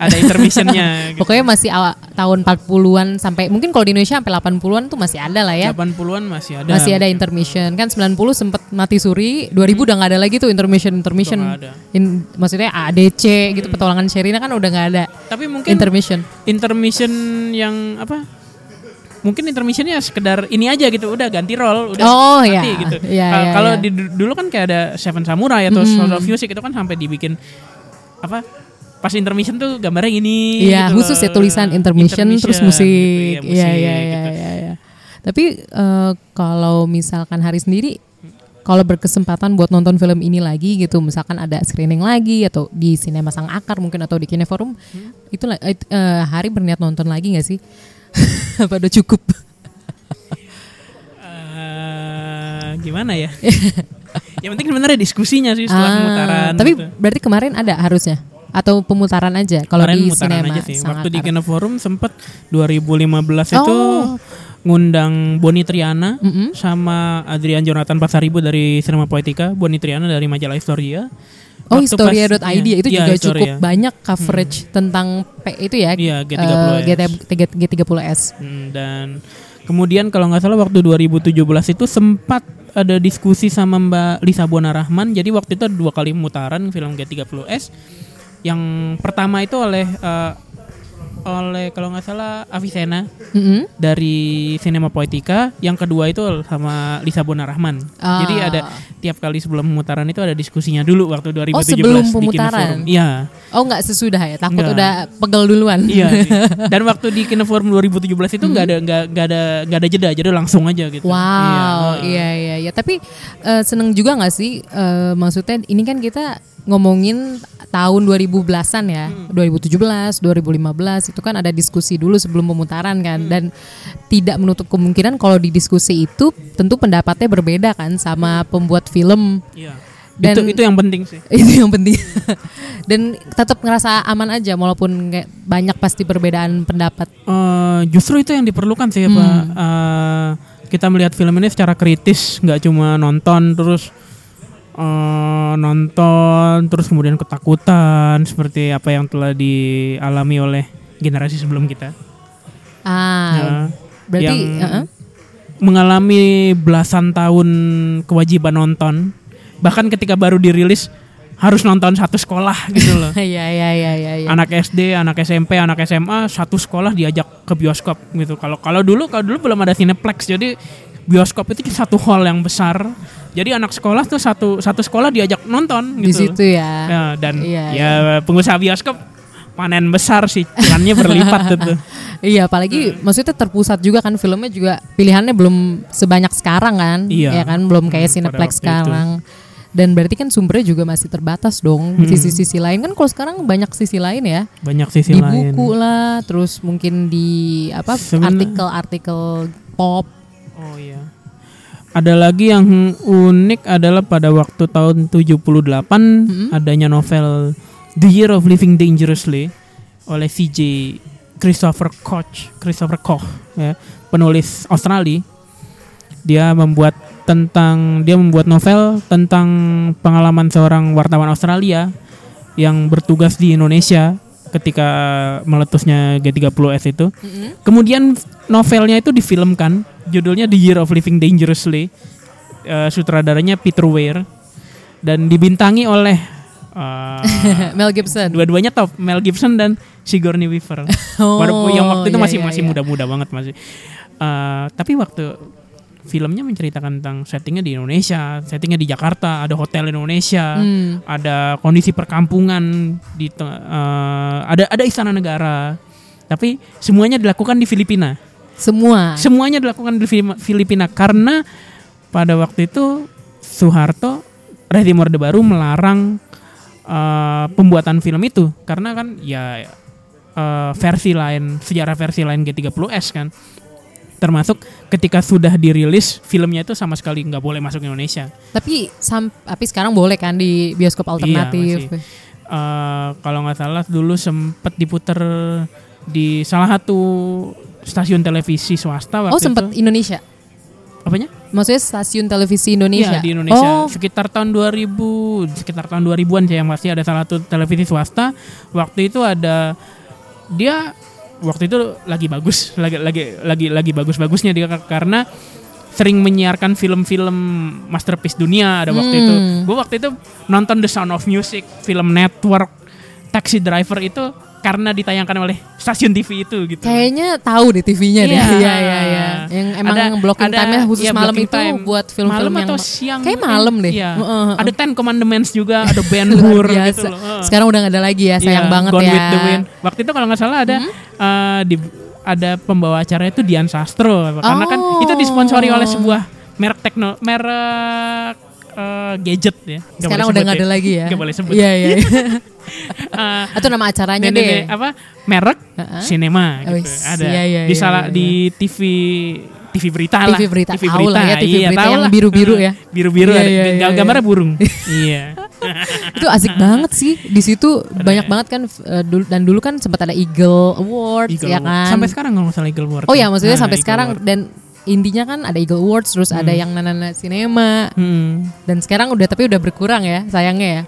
ada intermissionnya. <laughs> gitu. Pokoknya masih awal, tahun 40-an sampai mungkin kalau di Indonesia sampai 80-an tuh masih ada lah ya. 80-an masih ada. Masih ada intermission. Kan 90 sempet mati suri, 2000 udah nggak ada lagi tuh intermission intermission. Ada. In- maksudnya ADC gitu petualangan Sherina kan udah nggak ada Tapi mungkin intermission. intermission yang apa? Mungkin intermissionnya sekedar ini aja gitu, udah ganti role, udah Oh, mati iya. gitu. Iya, iya, Kalau iya. di dulu kan kayak ada Seven Samurai atau Mm. Sound of Music itu kan sampai dibikin apa? Pas intermission tuh gambarnya ini. Iya, gitu khusus loh. ya tulisan intermission, terus Intermission, musik. gitu, Iya, iya, iya, gitu. iya, iya. Tapi eh, kalau misalkan hari sendiri kalau berkesempatan buat nonton film ini lagi gitu, misalkan ada screening lagi atau di Sinema Sang Akar mungkin atau di Kineforum, Hmm. itu eh, hari berniat nonton lagi nggak sih? <laughs> Apa udah cukup? Eh, gimana ya? yang penting sebenarnya diskusinya sih setelah Ah, pemutaran. Tapi gitu. berarti kemarin ada harusnya atau pemutaran aja kalau di mutaran sinema aja sih. Waktu di? Kino Forum sempat 2015 itu Oh. ngundang Boni Triana Mm-mm. sama Adrian Jonathan Pasaribu dari Cinema Poetica, Boni Triana dari majalah Historia. Oh, historia.id iya, itu iya, juga Historia. cukup banyak coverage tentang P itu ya. Iya, eh, G30S. GT- G30S. Hmm, dan kemudian kalau nggak salah waktu 2017 itu sempat ada diskusi sama Mbak Lisa Buana Rahman. Jadi waktu itu dua kali pemutaran film G30S. Yang pertama itu oleh eh, oleh kalau nggak salah Avicenna Mm-mm. dari Cinema Poetica, yang kedua itu sama Lisa Bonarahman. Ah. Jadi ada tiap kali sebelum pemutaran itu ada diskusinya dulu waktu 2017 Oh, sebelum di pemutaran? Kinoforum. Iya. Oh nggak sesudah ya? Takut Nggak. udah pegel duluan. Iya. <laughs> Dan waktu di Kinoforum 2017 itu nggak ada nggak nggak ada nggak ada jeda, jadi langsung aja gitu. Wow, iya iya iya. Tapi eh, seneng juga nggak sih? eh, maksudnya ini kan kita ngomongin tahun 2010-an ya, 2017, 2015 itu kan ada diskusi dulu sebelum pemutaran kan, dan tidak menutup kemungkinan kalau di diskusi itu tentu pendapatnya berbeda kan sama pembuat film. Iya. Dan- itu itu yang penting sih. <laughs> itu yang penting <laughs> dan tetap ngerasa aman aja walaupun kayak banyak pasti perbedaan pendapat Eh, justru itu yang diperlukan sih, Pak. Eh, kita melihat film ini secara kritis, nggak cuma nonton terus eh, nonton terus kemudian ketakutan seperti apa yang telah dialami oleh generasi sebelum kita. ah Ya, berarti yang uh-uh. mengalami belasan tahun kewajiban nonton, bahkan ketika baru dirilis harus nonton satu sekolah gitu loh. <laughs> Iya iya iya iya. iya. anak SD, anak SMP, anak SMA satu sekolah diajak ke bioskop gitu. Kalau kalau dulu kalau dulu belum ada Cineplex jadi bioskop itu satu hall yang besar. Jadi anak sekolah tuh satu satu sekolah diajak nonton di gitu. situ ya. Ya, dan Iya, ya pengusaha bioskop panen besar sih, cuannya berlipat tuh. <laughs> Iya, apalagi maksudnya terpusat juga kan filmnya juga pilihannya belum sebanyak sekarang kan. Iya. Ya kan belum kayak Hmm, Cineplex waktu itu. sekarang. Dan berarti kan sumbernya juga masih terbatas dong. Hmm. Sisi-sisi lain kan kalau sekarang banyak sisi lain ya. Banyak sisi di lain. buku lah, terus mungkin di apa artikel-artikel pop. Oh iya. Ada lagi yang unik adalah pada waktu tahun 78 adanya novel The Year of Living Dangerously oleh CJ Christopher Koch, Christopher Koch ya, penulis Australia. Dia membuat tentang dia membuat novel tentang pengalaman seorang wartawan Australia yang bertugas di Indonesia ketika meletusnya G30S itu. Kemudian novelnya itu difilmkan, judulnya The Year of Living Dangerously. Eh, sutradaranya Peter Weir dan dibintangi oleh eh, <laughs> Mel Gibson. dua-duanya top, Mel Gibson dan Sigourney Weaver. <laughs> Oh, yang waktu itu iya, masih iya, masih iya. muda-muda banget masih. Eh, tapi waktu filmnya menceritakan tentang settingnya di Indonesia, settingnya di Jakarta, ada hotel Indonesia, Hmm. ada kondisi perkampungan di eh, ada ada istana negara. Tapi semuanya dilakukan di Filipina. Semua. Semuanya dilakukan di Fili- Filipina karena pada waktu itu Soeharto Rezim Orde Baru melarang eh, pembuatan film itu karena kan ya eh, versi lain sejarah versi lain G30S kan termasuk ketika sudah dirilis filmnya itu sama sekali nggak boleh masuk Indonesia Tapi sam tapi sekarang boleh kan di bioskop alternatif. masih. Eh, kalau nggak salah dulu sempet diputer di salah satu stasiun televisi swasta waktu oh, sempat itu. Indonesia. apanya Maksudnya stasiun televisi Indonesia. Iya di Indonesia Oh, sekitar tahun 2000 sekitar tahun 2000-an sih yang pasti ada salah satu televisi swasta waktu itu ada dia waktu itu lagi bagus <laughs> lagi lagi lagi lagi bagus-bagusnya dia karena sering menyiarkan film-film masterpiece dunia ada waktu itu Hmm. gue waktu itu nonton The Sound of Music film network Taxi Driver itu karena ditayangkan oleh stasiun TV itu gitu kayaknya tahu deh TV-nya deh. Iya. <laughs> Iya iya iya. Yang emang Ada- blocking ada- time-nya khusus iya, malam itu time. buat film-film malam yang atau siang Kayak malam deh. Iya. Heeh, heeh. ada Ten Commandments juga <laughs> ada Ben Hur gitu loh Heeh. Sekarang udah gak ada lagi ya, sayang Iya, banget Gone ya. Hmm? with the Wind. Waktu itu kalau nggak salah ada eh, di ada pembawa acara itu Dian Sastro karena kan Oh. itu disponsori oleh sebuah merek tekno merek eh, gadget ya. Nggak Sekarang udah sebut gak ada lagi ya. Nggak boleh sebut. Iya iya. iya. <laughs> <laughs> Eh, Atau nama acaranya ini deh. apa merek Heeh. sinema gitu. Wis, ada iya, iya, di iya, salah iya. di TV TV berita lah. TV berita, tahu lah ya, TV iya, berita yang biru-biru ya. Biru-biru Iya, ada iya, iya, gambarnya burung. <laughs> iya. itu asik banget sih. Di situ banyak banget kan eh, dan dulu kan sempat ada Eagle Awards Eagle ya kan. Sampai sekarang kalau nggak salah Eagle Award. Oh ya, maksudnya Nah, sampai Eagle sekarang Award. dan intinya kan ada Eagle Awards terus ada yang Nana Cinema Hmm. dan sekarang udah tapi udah berkurang ya sayangnya ya.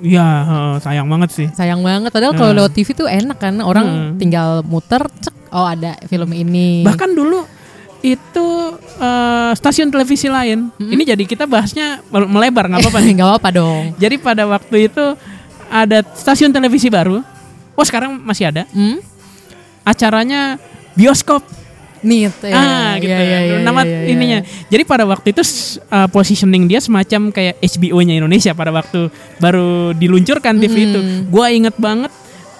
Iya, heeh, sayang banget sih. Sayang banget padahal kalau Hmm. lewat TV tuh enak kan orang Hmm. tinggal muter cek oh ada film ini. Bahkan dulu itu eh, stasiun televisi lain. Ini jadi kita bahasnya mel- melebar nggak apa-apa nih. <laughs> nggak apa-apa dong. Jadi pada waktu itu ada stasiun televisi baru. Oh sekarang masih ada. Hmm? acaranya bioskop Nit ya. ah gitu Iya, iya, iya, nama iya, iya. ininya jadi pada waktu itu uh, positioning dia semacam kayak HBO-nya Indonesia pada waktu baru diluncurkan TV itu gua inget banget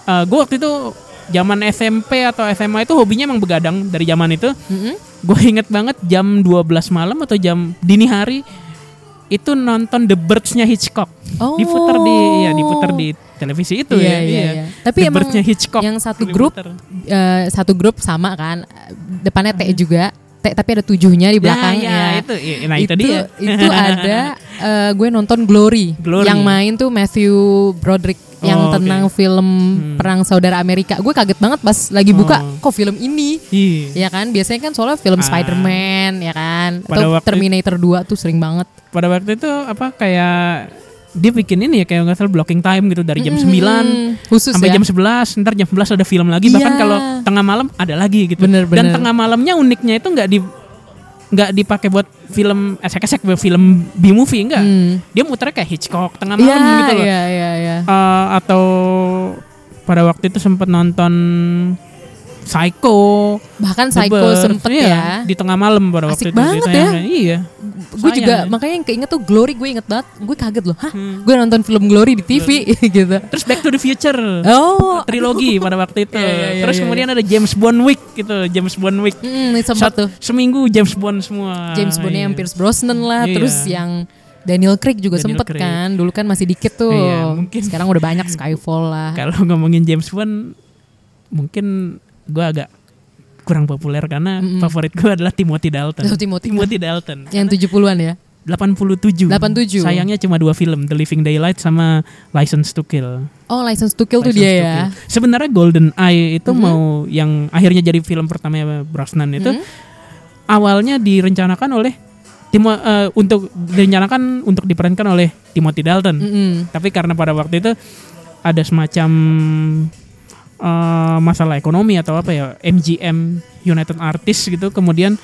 uh, gua waktu itu zaman SMP atau SMA itu hobinya emang begadang dari zaman itu Mm-mm. gue inget banget jam 12 malam atau jam dini hari itu nonton The Birds-nya Hitchcock Oh. diputar di ya diputar di televisi itu Iya, ya iya, iya. Tapi The emang Hitchcock yang satu grup eh, satu grup sama kan depannya T juga. T tapi ada tujuhnya di belakang ya, ya, itu. Ya, nah itu, dia. itu ada <laughs> eh, gue nonton Glory, Glory. yang main tuh Matthew Broderick yang Oh, tentang film perang saudara Amerika. Gue kaget banget pas lagi buka Oh. kok film ini? Iya. ya kan biasanya kan soalnya film Ah. Spider-Man ya kan? Pada atau Terminator 2 tuh sering banget. Pada waktu itu apa kayak dia bikin ini ya kayak nggak salah blocking time gitu dari jam 9 Hmm, khusus sampai ya jam 11 ntar jam 11 ada film lagi bahkan Iya. kalau tengah malam ada lagi gitu Bener, dan bener. tengah malamnya uniknya itu nggak di nggak dipakai buat film esek-esek buat film B movie enggak Hmm. dia muternya kayak Hitchcock tengah malam gitu loh iya, iya, iya. Eh, atau pada waktu itu sempat nonton Psycho Bahkan Psycho Birds, sempet iya, ya. di tengah malam pada waktu Asik itu banget ditayangnya. iya Gue juga ya. makanya yang keinget tuh Glory gue inget banget. Gue kaget loh. Hah? Hmm. Gue nonton film Glory di TV <laughs> gitu. terus Back to the Future Oh. trilogi <laughs> pada waktu itu. Iya, iya, iya, Terus iya. kemudian ada James Bond Week gitu, James Bond Week. Hmm, sempat tuh. Seminggu James Bond semua. James Bond Iya. yang Pierce Brosnan lah, Iya. terus yang Daniel Craig juga Daniel sempet Craig. kan. Dulu kan masih dikit tuh. Iya, mungkin. Sekarang udah banyak Skyfall lah. <laughs> Kalau ngomongin James Bond mungkin gua agak kurang populer karena favorit gua adalah Timothy Dalton. Oh, Timothy. Timothy Dalton. Yang 70-an ya. 87. 87. Sayangnya cuma dua film, The Living Daylight sama License to Kill. Oh, License to Kill tuh License dia to ya. Kill. Sebenarnya Golden Eye itu mau yang akhirnya jadi film pertama Brosnan itu Mhm. awalnya direncanakan oleh Timo, eh, untuk direncanakan untuk diperankan oleh Timothy Dalton. Mm-mm. Tapi karena pada waktu itu ada semacam eh, masalah ekonomi atau apa ya MGM United Artists gitu, kemudian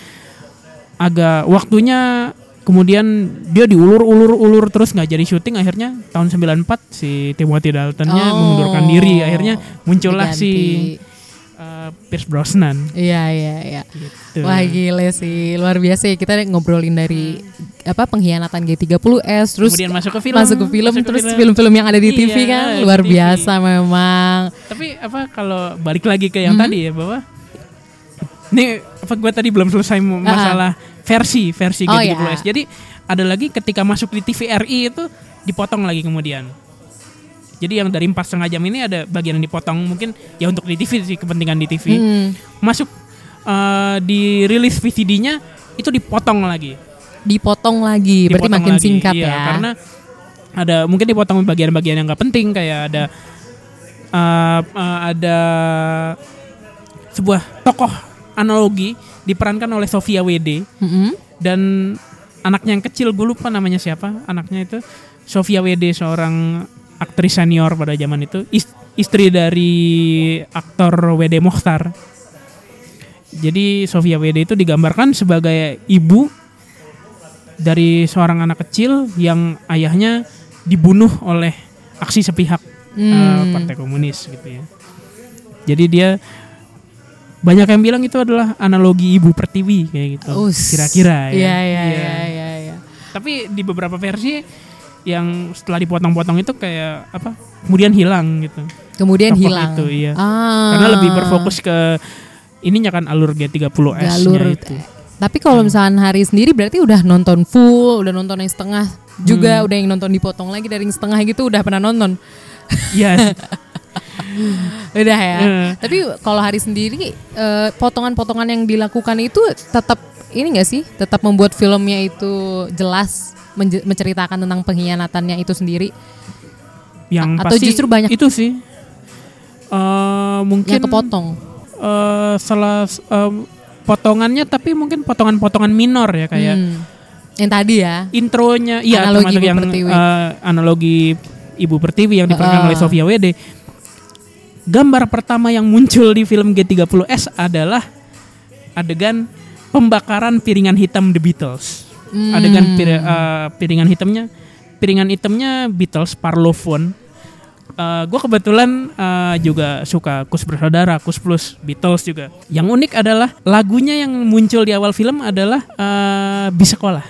agak waktunya kemudian dia diulur-ulur-ulur terus nggak jadi syuting akhirnya tahun 94 si Timothy Daltonnya Oh. mengundurkan diri akhirnya muncullah si Eh, Pierce Brosnan Iya, iya, iya. gitu. Wah gile sih, luar biasa ya kita ngobrolin dari apa pengkhianatan G30S terus kemudian masuk ke film masuk ke film masuk terus film. film-film yang ada di TV Iya, kan di luar TV. biasa memang. Tapi apa kalau balik lagi ke yang Mhm. tadi ya bahwa ini apa gue tadi belum selesai Ah. masalah versi versi Oh, G30S. ya. Jadi ada lagi ketika masuk di TVRI itu dipotong lagi kemudian. Jadi yang dari empat setengah jam ini ada bagian yang dipotong mungkin ya untuk di TV sih kepentingan di TV. Hmm, Masuk eh, di rilis VCD-nya itu dipotong lagi. dipotong lagi, berarti Dipotong makin lagi, singkat iya, ya. Karena ada mungkin dipotong bagian-bagian yang nggak penting kayak ada uh, uh, ada sebuah tokoh analogi diperankan oleh Sofia WD Mm-mm. dan anaknya yang kecil gue lupa namanya siapa anaknya itu Sofia WD seorang aktris senior pada zaman itu is- istri dari aktor WD Mokhtar jadi Sofia WD itu digambarkan sebagai ibu dari seorang anak kecil yang ayahnya dibunuh oleh aksi sepihak Hmm. Partai Komunis gitu ya. Jadi dia banyak yang bilang itu adalah analogi ibu pertiwi kayak gitu. Kira-kira ya. Iya, iya, Iya. iya, iya, iya. Tapi di beberapa versi yang setelah dipotong-potong itu kayak apa? Kemudian hilang gitu. Kemudian hilang. itu, iya. Ah. Karena lebih berfokus ke ininya kan alur G30S Jalur. itu. Tapi kalau misalnya hari sendiri berarti udah nonton full, udah nonton yang setengah juga, Hmm. udah yang nonton dipotong lagi dari yang setengah gitu udah pernah nonton. Iya. <laughs> Udah ya. Eh. Tapi kalau hari sendiri eh, potongan-potongan yang dilakukan itu tetap ini gak sih? Tetap membuat filmnya itu jelas menceritakan tentang pengkhianatannya itu sendiri. yang A- atau pasti justru banyak- itu sih. Eh, mungkin yang kepotong. eh salah eh, potongannya tapi mungkin potongan-potongan minor ya kayak Hmm. Yang tadi ya. intronya iya Analogi Ibu yang Pertiwi. eh, analogi Ibu Pertiwi yang diperankan Ah. oleh Sofia WD. Gambar pertama yang muncul di film G30S adalah adegan pembakaran piringan hitam The Beatles. Hmm. Adegan pir- eh, piringan hitamnya piringan hitamnya Beatles Parlophone gue kebetulan uh, juga suka Kus Bersaudara, Kus Plus, Beatles juga. Yang unik adalah lagunya yang muncul di awal film adalah uh, Bis Sekolah.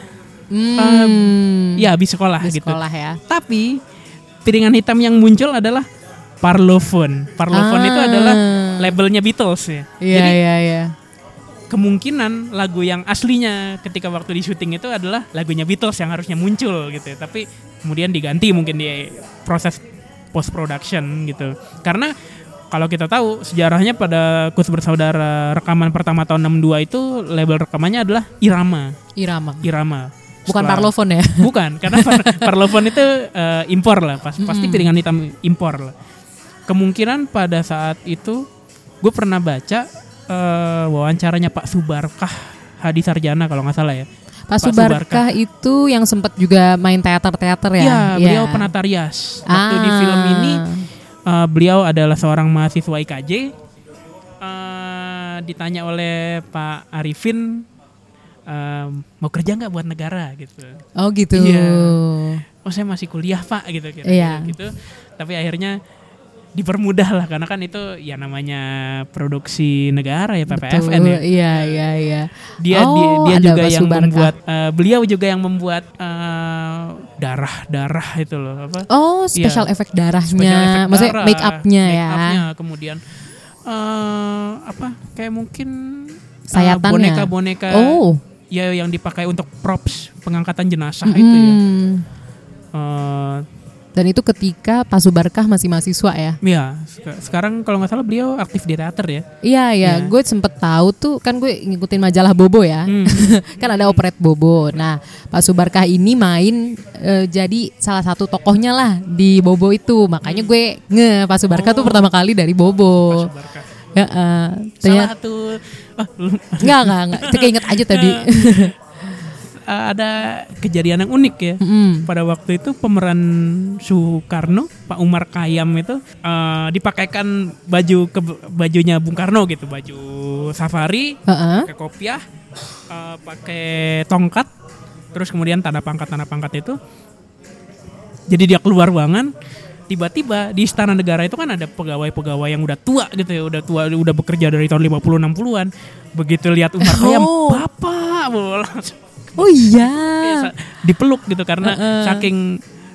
Hmm. Ya, Bis Sekolah Di gitu. sekolah ya. Tapi piringan hitam yang muncul adalah Parlophone. Parlophone Ah. itu adalah labelnya Beatles ya. Iya Jadi iya iya. Kemungkinan lagu yang aslinya ketika waktu di syuting itu adalah lagunya Beatles yang harusnya muncul gitu. Tapi kemudian diganti mungkin di proses post production gitu. Karena kalau kita tahu sejarahnya pada Kus Bersaudara rekaman pertama tahun 62 itu label rekamannya adalah Irama. Irama. Irama. Bukan Setelah- Parlophone ya. <laughs> Bukan, karena par <laughs> Parlophone itu eh, impor lah, pas, pasti piringan hitam impor lah. Kemungkinan pada saat itu gue pernah baca eh, wawancaranya Pak Subarkah Hadi Sarjana kalau nggak salah ya. Pak Pak Subarkah itu yang sempat juga main teater-teater ya. Iya, beliau penata rias. Waktu di Ah. film ini eh, beliau adalah seorang mahasiswa IKJ. Eh, ditanya oleh Pak Arifin eh, mau kerja nggak buat negara gitu. Oh gitu. Iya. oh saya masih kuliah pak gitu kira Iya. gitu tapi akhirnya dipermudah lah karena kan itu ya namanya produksi negara ya PPFN Betul, ya Iya iya iya. dia Oh, dia, dia juga yang Subarkah. membuat eh, beliau juga yang membuat eh, darah darah itu loh apa Oh, special Iya. efek darahnya. special effect Maksudnya darah, make upnya make ya. upnya, kemudian eh apa kayak mungkin eh, Sayatannya. boneka-boneka Oh. ya yang dipakai untuk props pengangkatan jenazah itu ya Hmm. Dan itu ketika Pak Subarkah masih mahasiswa ya. Ya, sek- sekarang kalau nggak salah beliau aktif di teater ya. Iya iya, Iya. gue sempet tahu tuh kan gue ngikutin majalah Bobo ya. Hmm. <laughs> kan ada operet Bobo. Nah, Pak Subarkah ini main eh, jadi salah satu tokohnya lah di Bobo itu. Makanya gue nge Pak Subarkah tuh pertama kali dari Bobo. Pak Subarkah. Ya, eh, Salah satu Enggak, enggak, enggak. Itu keinget aja tadi. Eh, ada kejadian yang unik ya. Mm. Pada waktu itu pemeran Soekarno, Pak Umar Kayam itu eh, dipakaikan baju ke bajunya Bung Karno gitu, baju safari, Heeh. pakai kopiah, eh, pakai tongkat, terus kemudian tanda pangkat tanda pangkat itu. Jadi dia keluar ruangan, tiba-tiba di istana negara itu kan ada pegawai-pegawai yang udah tua gitu ya, udah tua, udah bekerja dari tahun 50 60-an. Begitu lihat Umar <laughs> Khayyam, Oh. "Bapak!" <laughs> Langsung <laughs> Oh iya. dipeluk gitu karena Heeh. saking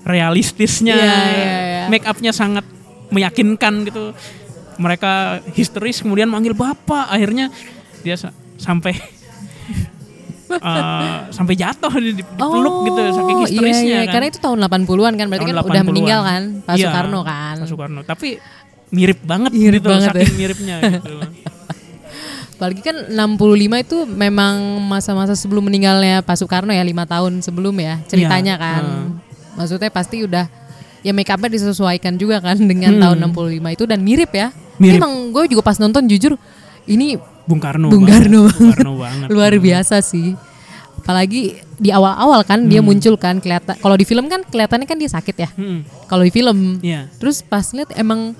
realistisnya Iya, iya, iya. make upnya sangat meyakinkan gitu mereka histeris kemudian manggil bapak akhirnya dia sa- sampai <laughs> eh, sampai jatuh di- di- dipeluk gitu saking Oh, histerisnya iya, iya. kan Karena itu tahun 80-an kan, berarti Tahun kan udah 80-an. meninggal kan Pak Iya, Soekarno kan. Pak Soekarno tapi mirip banget Mirip gitu banget saking ya. miripnya gitu <laughs> Apalagi kan 65 itu memang masa-masa sebelum meninggalnya Pak Soekarno ya, lima tahun sebelum ya ceritanya Iya, kan. heeh. Maksudnya pasti udah ya make upnya disesuaikan juga kan dengan Hmm. tahun 65 itu dan mirip ya. Mirip. Emang gue juga pas nonton jujur ini Bung Karno Bung banget, Karno. Bung Karno banget luar biasa sih. Apalagi di awal-awal kan dia Hmm. muncul kan kelihatan kalau di film kan kelihatannya kan dia sakit ya. Mm-mm. Kalau di film Iya. Terus pas lihat emang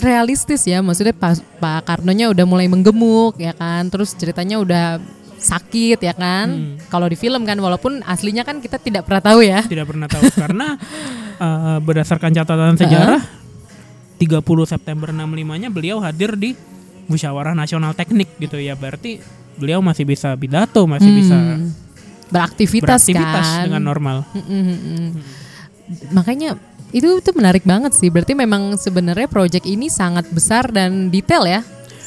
realistis ya, maksudnya Pak Pak Karnonya udah mulai menggemuk ya kan, terus ceritanya udah sakit ya kan. Hmm. Kalau di film kan walaupun aslinya kan kita tidak pernah tahu ya. tidak pernah tahu <laughs> karena eh, berdasarkan catatan sejarah 30 September 65-nya beliau hadir di musyawarah nasional teknik gitu ya berarti beliau masih bisa pidato masih bisa Hmm. beraktivitas, beraktivitas kan. dengan normal Mm, mm, mm, mm. Makanya itu itu menarik banget sih. Berarti memang sebenarnya project ini sangat besar dan detail ya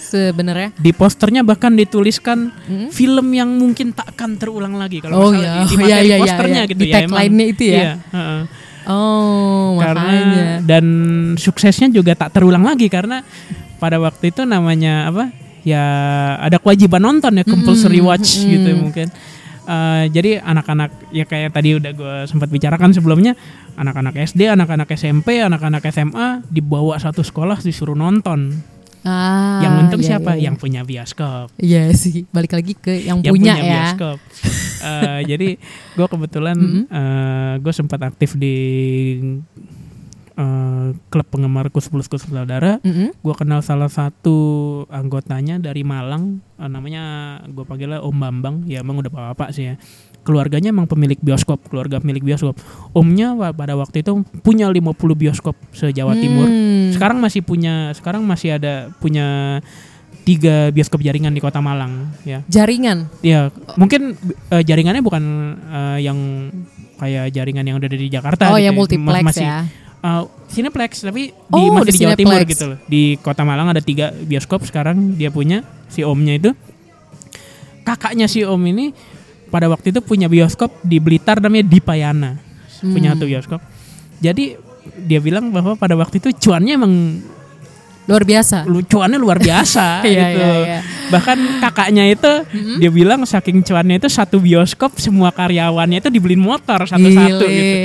sebenarnya. di posternya bahkan dituliskan Mm. film yang mungkin tak akan terulang lagi kalau Oh iya, di, di iya, materi iya, iya, posternya iya. gitu Di ya emang. tagline-nya itu ya? Iya, heeh. Oh, karena makanya. dan suksesnya juga tak terulang lagi karena pada waktu itu namanya apa ya ada kewajiban nonton ya compulsory Mm-mm, watch mm-mm. gitu mungkin Eh, jadi anak-anak ya kayak tadi udah gue sempat bicarakan sebelumnya anak-anak SD anak-anak SMP anak-anak SMA dibawa satu sekolah disuruh nonton Ah, yang untung iya, siapa iya, iya. yang punya bioskop Iya sih, balik lagi ke yang, yang punya, punya, ya. bioskop Eh, jadi gue kebetulan Mm-mm. gue sempat aktif di eh, klub penggemar Kus Plus Kus Saudara. Mm-mm. Gue kenal salah satu anggotanya dari Malang, eh, namanya gue panggilnya Om Bambang. Ya emang udah bapak sih ya. Keluarganya emang pemilik bioskop, keluarga pemilik bioskop. Omnya pada waktu itu punya 50 bioskop se-Jawa Timur. Hmm. Sekarang masih punya, sekarang masih ada punya tiga bioskop jaringan di Kota Malang. Ya, Jaringan. ya mungkin eh, jaringannya bukan eh, yang kayak jaringan yang udah ada di Jakarta. Oh, gitu yang multiplex masih, ya. Uh, Cineplex tapi di Oh, masih di di, Jawa Timur gitu loh. Di Kota Malang ada tiga bioskop sekarang dia punya si omnya itu. Kakaknya si om ini pada waktu itu punya bioskop di Blitar namanya Dipayana. Punya Hmm. satu bioskop. Jadi dia bilang bahwa pada waktu itu cuannya emang Luar biasa. lu cuannya luar biasa <laughs> Iya, gitu. iya, iya. Bahkan kakaknya itu dia bilang saking cuannya itu satu bioskop semua karyawannya itu dibeliin motor satu-satu gitu.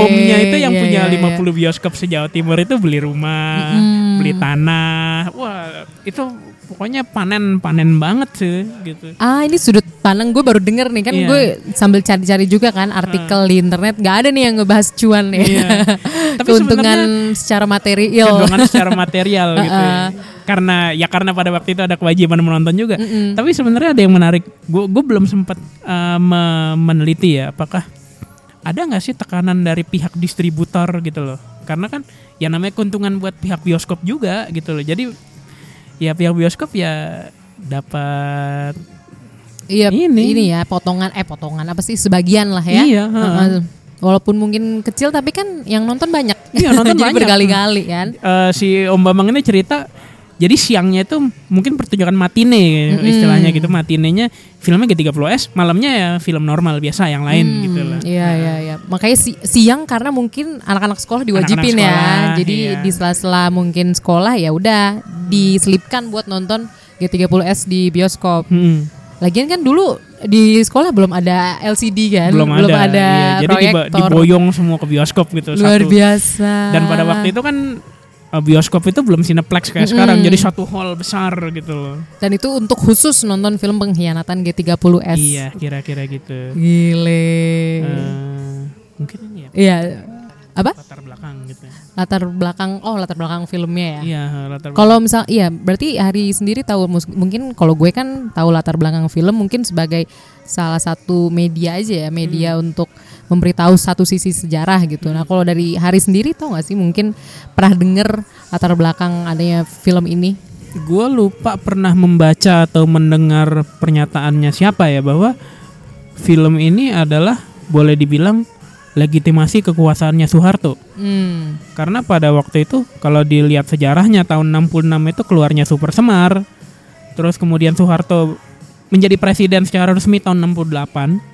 Omnya itu yang Iya, punya iya, iya. 50 bioskop se-Jawa Timur itu beli rumah, Mm. beli tanah. Wah, itu pokoknya panen-panen banget sih gitu. Ah ini sudut pandang gue baru denger nih kan Iya. gue sambil cari-cari juga kan artikel di internet nggak ada nih yang ngebahas cuan nih Iya. <laughs> Tapi keuntungan secara material keuntungan secara material <laughs> gitu. ya. Karena ya karena pada waktu itu ada kewajiban menonton juga. Tapi sebenarnya ada yang menarik. Gue gue belum sempat eh, me- meneliti ya apakah ada nggak sih tekanan dari pihak distributor gitu loh. Karena kan ya namanya keuntungan buat pihak bioskop juga gitu loh. Jadi ya pihak bioskop ya dapat iya Ini. ini. ya potongan eh potongan apa sih sebagian lah ya Iya. Heeh. walaupun mungkin kecil tapi kan yang nonton banyak Iya, nonton <laughs> jadi banyak. berkali-kali kan eh, si Om Bambang ini cerita jadi siangnya itu mungkin pertunjukan matine istilahnya gitu matinenya filmnya G30S malamnya ya film normal biasa yang lain gitu loh. Iya iya iya. Makanya si- siang karena mungkin anak-anak sekolah diwajibin Anak-anak ya. sekolah, Jadi iya. di sela-sela mungkin sekolah ya udah diselipkan buat nonton G30S di bioskop. Hmm, Lagian kan dulu di sekolah belum ada LCD kan, belum, ada, iya. jadi proyektor. diboyong semua ke bioskop gitu Luar satu. biasa. Dan pada waktu itu kan bioskop itu belum Cineplex kayak sekarang jadi satu hall besar gitu loh. Dan itu untuk khusus nonton film pengkhianatan G30S. Iya kira-kira gitu. Gile. Eh, mungkin ini ya Iya. Apa? latar belakang gitu. Latar belakang oh latar belakang filmnya ya. Iya latar belakang. Kalau misal iya berarti Hari sendiri tahu mungkin kalau gue kan tahu latar belakang film mungkin sebagai salah satu media aja ya media untuk memberitahu satu sisi sejarah gitu. Nah kalau dari Hari sendiri tahu nggak sih mungkin pernah denger latar belakang adanya film ini? gue lupa pernah membaca atau mendengar pernyataannya siapa ya bahwa film ini adalah boleh dibilang legitimasi kekuasaannya Soeharto Hmm. karena pada waktu itu kalau dilihat sejarahnya tahun 66 itu keluarnya Super Semar terus kemudian Soeharto menjadi presiden secara resmi tahun 68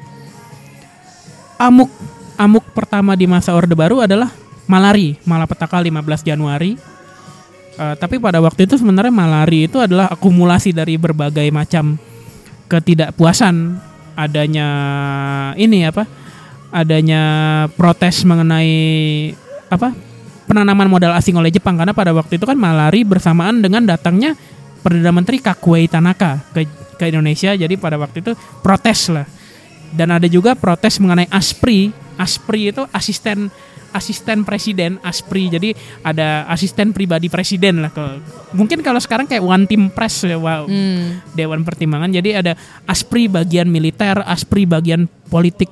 amuk amuk pertama di masa Orde Baru adalah malari malapetaka 15 Januari. Eh, tapi pada waktu itu sebenarnya malari itu adalah akumulasi dari berbagai macam ketidakpuasan adanya ini apa adanya protes mengenai apa penanaman modal asing oleh Jepang. Karena pada waktu itu kan malari bersamaan dengan datangnya perdana menteri Kakuei Tanaka ke ke Indonesia. Jadi pada waktu itu protes lah dan ada juga protes mengenai ASPRI. ASPRI itu asisten asisten presiden ASPRI. Jadi ada asisten pribadi presiden lah kalau mungkin kalau sekarang kayak one team press ya wow Hmm. dewan pertimbangan. Jadi ada ASPRI bagian militer ASPRI bagian politik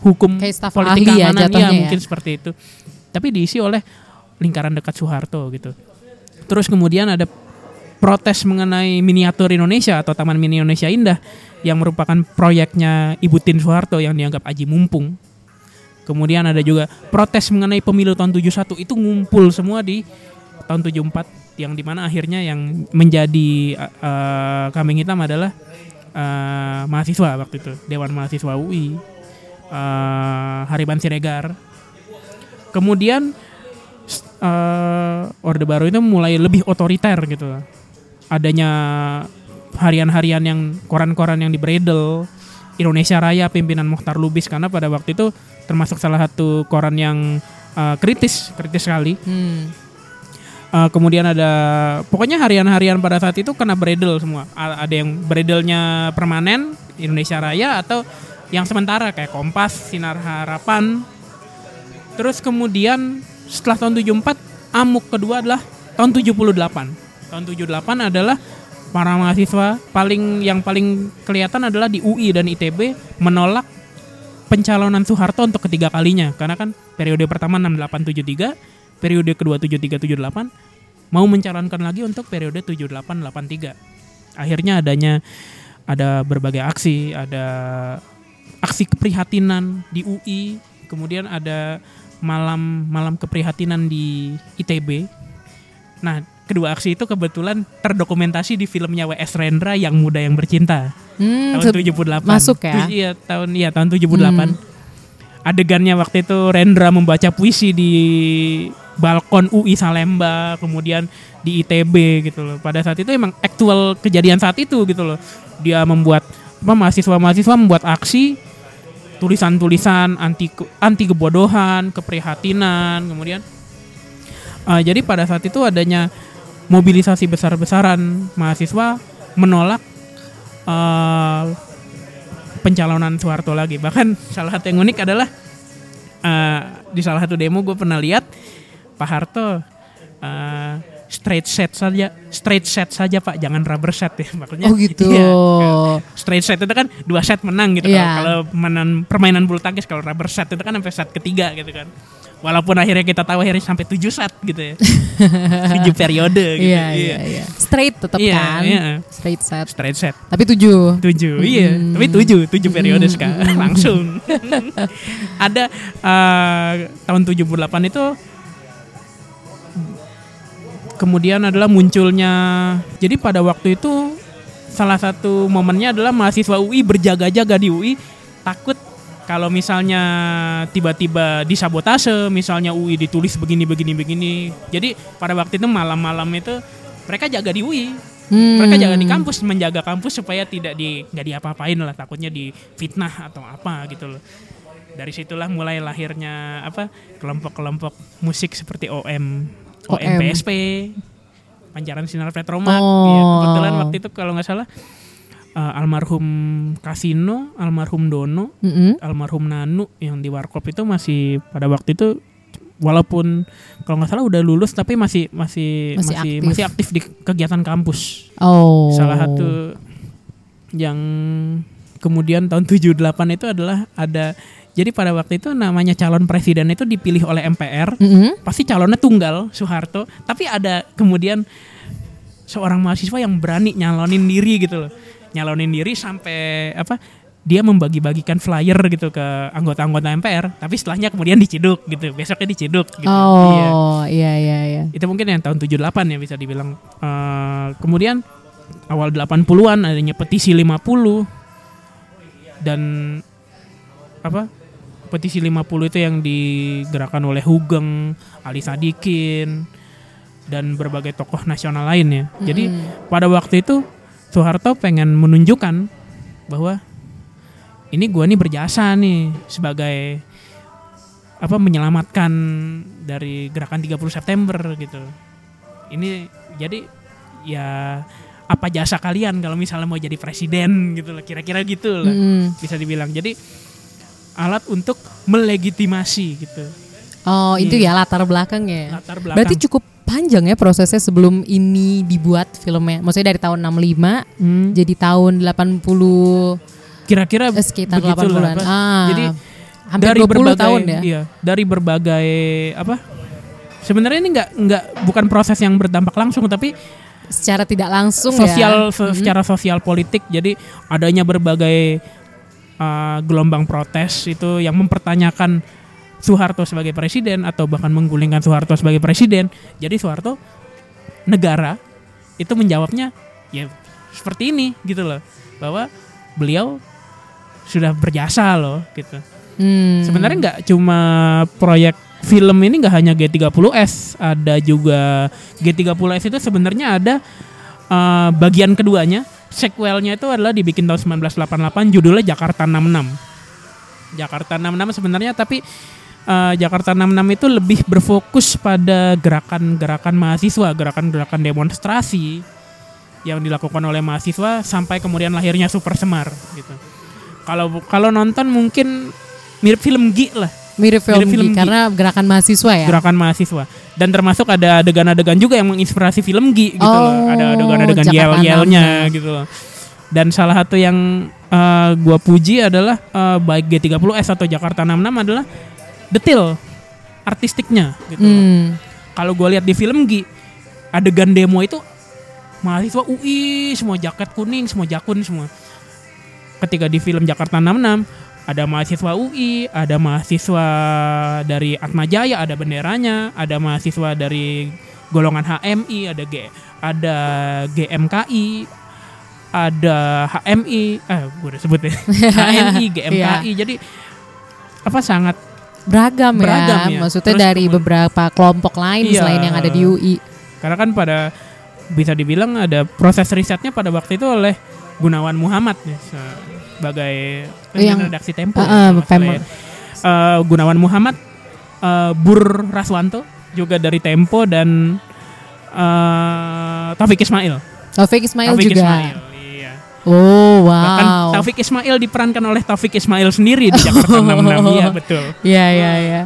hukum Kayak staf politik ahli ya keamanan. Jatuhnya ya. mungkin seperti itu. Tapi diisi oleh lingkaran dekat Soeharto gitu. Terus kemudian ada protes mengenai miniatur Indonesia atau Taman Mini Indonesia Indah yang merupakan proyeknya Ibu Tin Soeharto yang dianggap aji mumpung Kemudian ada juga protes mengenai pemilu tahun 71 itu ngumpul semua di tahun 74 yang di mana akhirnya yang menjadi uh, kambing hitam adalah uh, mahasiswa waktu itu Dewan Mahasiswa UI uh, Hariban Siregar. Kemudian uh, Orde Baru itu mulai lebih otoriter gitu. Adanya harian-harian yang koran-koran yang dibredel Indonesia Raya pimpinan Mukhtar Lubis karena pada waktu itu termasuk salah satu koran yang uh, kritis kritis sekali Hmm. Uh, kemudian ada pokoknya harian-harian pada saat itu kena bredel semua A- ada yang bredelnya permanen Indonesia Raya atau yang sementara kayak Kompas Sinar Harapan terus kemudian setelah tahun 74 amuk kedua adalah tahun 78. Tahun 78 adalah para mahasiswa paling yang paling kelihatan adalah di UI dan ITB menolak pencalonan Soeharto untuk ketiga kalinya karena kan periode pertama 6873, periode kedua 7378 mau mencalonkan lagi untuk periode 7883. Akhirnya adanya ada berbagai aksi, ada aksi keprihatinan di UI, kemudian ada malam malam keprihatinan di ITB. Nah, kedua aksi itu kebetulan terdokumentasi di filmnya W.S. Rendra yang muda yang bercinta Hmm, tahun se- 78. masuk ya? Iya, tahun iya tahun 78. Hmm. Adegannya waktu itu Rendra membaca puisi di balkon UI Salemba, kemudian di ITB gitu loh. Pada saat itu emang aktual kejadian saat itu gitu loh. Dia membuat apa mahasiswa-mahasiswa membuat aksi tulisan-tulisan anti anti kebodohan, keprihatinan, kemudian eh, jadi pada saat itu adanya mobilisasi besar-besaran mahasiswa menolak eh, pencalonan Soeharto lagi. Bahkan salah satu yang unik adalah eh, di salah satu demo gue pernah lihat Pak Harto eh, straight set saja, straight set saja Pak, jangan rubber set ya. Makanya Oh gitu. iya, straight set itu kan dua set menang gitu. Iya. Kalau- permainan permainan bulu tangkis kalau rubber set itu kan sampai set ketiga gitu kan. Walaupun akhirnya kita tahu akhirnya sampai tujuh set gitu ya. <laughs> tujuh periode gitu. Iya, iya, iya. Straight tetap Iya, kan? iya. Straight set. Straight set. Tapi tujuh. Tujuh, iya. Tapi tujuh, tujuh periode sekarang langsung. <laughs> Ada eh, tahun 78 itu kemudian adalah munculnya. Jadi pada waktu itu salah satu momennya adalah mahasiswa UI berjaga-jaga di UI takut kalau misalnya tiba-tiba disabotase, misalnya UI ditulis begini begini begini. Jadi pada waktu itu malam-malam itu mereka jaga di UI Hmm. mereka jaga di kampus menjaga kampus supaya tidak di nggak diapa-apain lah takutnya di fitnah atau apa gitu loh dari situlah mulai lahirnya apa kelompok-kelompok musik seperti OM OM. OMPSP Pancaran Sinar Petromak Oh. ya, kebetulan waktu itu kalau nggak salah eh, almarhum Kasino almarhum Dono Mm-mm. almarhum Nanu yang di Warkop itu masih pada waktu itu walaupun kalau nggak salah udah lulus tapi masih masih Masih masih aktif. masih aktif di kegiatan kampus. Oh. Salah satu yang kemudian tahun 78 itu adalah ada jadi pada waktu itu namanya calon presiden itu dipilih oleh MPR Mm-mm. pasti calonnya tunggal Soeharto. Tapi ada kemudian seorang mahasiswa yang berani nyalonin diri gitu loh. Nyalonin diri sampai apa dia membagi-bagikan flyer gitu ke anggota-anggota MPR tapi setelahnya kemudian diciduk gitu. Besoknya diciduk gitu. Iya. Oh, iya. iya iya. itu mungkin yang tahun 78 ya bisa dibilang. Eh, kemudian awal 80-an adanya petisi 50 dan apa petisi 50 itu yang digerakkan oleh Hugeng, Ali Sadikin dan berbagai tokoh nasional lain ya. Jadi pada waktu itu Soeharto pengen menunjukkan bahwa ini gua nih berjasa nih sebagai apa menyelamatkan dari gerakan 30 September gitu. Ini jadi ya apa jasa kalian kalau misalnya mau jadi presiden gitu loh kira-kira gitu lah Mm-mm. bisa dibilang. Jadi alat untuk melegitimasi gitu. Oh, itu Iya. ya latar belakangnya. Latar belakang. Berarti cukup panjang ya prosesnya sebelum ini dibuat filmnya. Maksudnya dari tahun 65 Hmm, jadi tahun 80 kira-kira eh, sekitar begitulah, 80-an. apa. Ah, Jadi hampir dari 20 berbagai tahun ya. Iya, dari berbagai apa? Sebenarnya ini nggak nggak bukan proses yang berdampak langsung tapi Secara tidak langsung sosial ya. se- secara sosial politik jadi adanya berbagai uh, gelombang protes itu yang mempertanyakan Soeharto sebagai presiden atau bahkan menggulingkan Soeharto sebagai presiden. Jadi Soeharto negara itu menjawabnya ya seperti ini gitu loh. Bahwa beliau sudah berjasa loh gitu. Hmm. Sebenarnya nggak cuma proyek film ini nggak hanya G30S, ada juga G30S itu sebenarnya ada eh, bagian keduanya, sequelnya itu adalah dibikin tahun 1988 judulnya Jakarta 66. Jakarta 66 sebenarnya tapi eh, Jakarta 66 itu lebih berfokus pada gerakan-gerakan mahasiswa, gerakan-gerakan demonstrasi yang dilakukan oleh mahasiswa sampai kemudian lahirnya Super Semar gitu. Kalau kalau nonton mungkin mirip film Gi lah Mirip film, Mirip film Gi, Gi. karena gerakan mahasiswa ya. gerakan mahasiswa dan termasuk ada adegan-adegan juga yang menginspirasi film Gi gitu loh Oh, ada adegan-adegan yel-yelnya 66. gitu loh dan salah satu yang eh, gua puji adalah eh, baik G30S atau Jakarta 66 adalah detail artistiknya gitu loh. Hmm. kalau gua lihat di film Gi adegan demo itu mahasiswa UI semua jaket kuning semua jakun semua ketika di film Jakarta 66 ada mahasiswa UI, ada mahasiswa dari Atma Jaya, ada benderanya, ada mahasiswa dari golongan HMI, ada G, ada GMKI, ada HMI, eh gue udah sebut ya, <laughs> HMI, GMKI, jadi apa sangat Beragam, Beragam ya. ya. Maksudnya Terus dari beberapa kelompok lain Iya. selain yang ada di UI. karena kan pada bisa dibilang ada proses risetnya pada waktu itu oleh Gunawan Muhammad ya, sebagai Yang- redaksi Tempo. Uh, ya, uh, Gunawan Muhammad, eh, Bur Raswanto juga dari Tempo dan eh, Taufik Ismail. Taufik Ismail Taufik juga. Ismail, iya. Oh, Bahkan wow. Taufik Ismail diperankan oleh Taufik Ismail sendiri di Jakarta <laughs> 66. Iya, betul. Iya, iya, iya.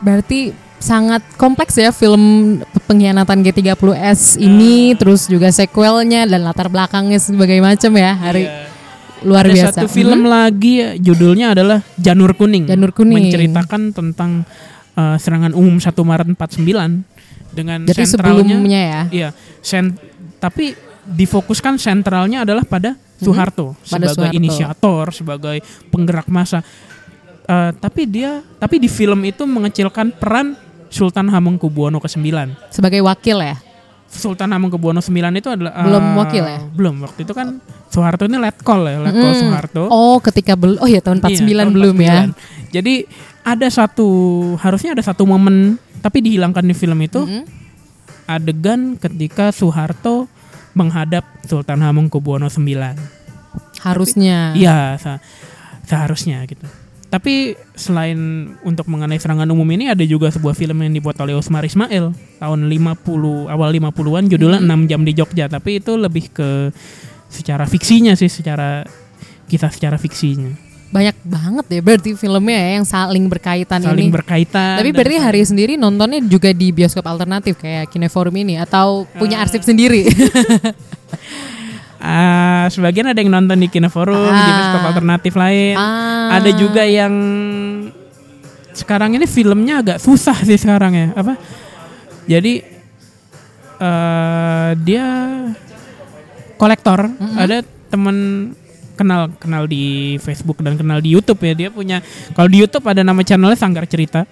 Berarti sangat kompleks ya film pengkhianatan G30S ini terus juga sequelnya dan latar belakangnya sebagai macam ya hari Iya. Luar Ada biasa. satu film Mhm. lagi ya, judulnya adalah Janur Kuning. Janur Kuning. Menceritakan tentang uh, serangan umum 1 Maret 49 dengan Jadi sentralnya sebelumnya ya. Iya, sen tapi difokuskan sentralnya adalah pada Soeharto Mhm. Pada sebagai Soeharto. inisiator, sebagai penggerak massa. Uh, tapi dia tapi di film itu mengecilkan peran Sultan Hamengkubuwono ke-9. Sebagai wakil ya. Sultan Hamengkubuwono IX itu adalah Belum uh, wakil ya? Belum. Waktu itu kan Soeharto ini letkol ya, letkol Mm. Soeharto. Oh, ketika belum Oh ya tahun 49 Iya, tahun belum ya. 49. Jadi ada satu harusnya ada satu momen tapi dihilangkan di film itu Mhm. adegan ketika Soeharto menghadap Sultan Hamengkubuwono IX. Harusnya. Iya, se- seharusnya gitu. Tapi selain untuk mengenai serangan umum ini ada juga sebuah film yang dibuat oleh Usmar Ismail tahun 50 awal 50-an judulnya Hmm. 6 jam di Jogja, tapi itu lebih ke secara fiksinya sih, secara kisah secara fiksinya. Banyak banget ya berarti filmnya ya yang saling berkaitan Saling ini. berkaitan. Tapi berarti hari sendiri nontonnya juga di bioskop alternatif kayak Kineforum ini atau punya Eh. arsip sendiri? <laughs> Ah, sebagian ada yang nonton di Kinoforum, di Ah. bioskop alternatif lain. Ah. Ada juga yang sekarang ini filmnya agak susah sih sekarang ya. Apa? Jadi eh dia kolektor. Ada temen kenal kenal di Facebook dan kenal di YouTube ya. Dia punya kalau di YouTube ada nama channelnya Sanggar Cerita.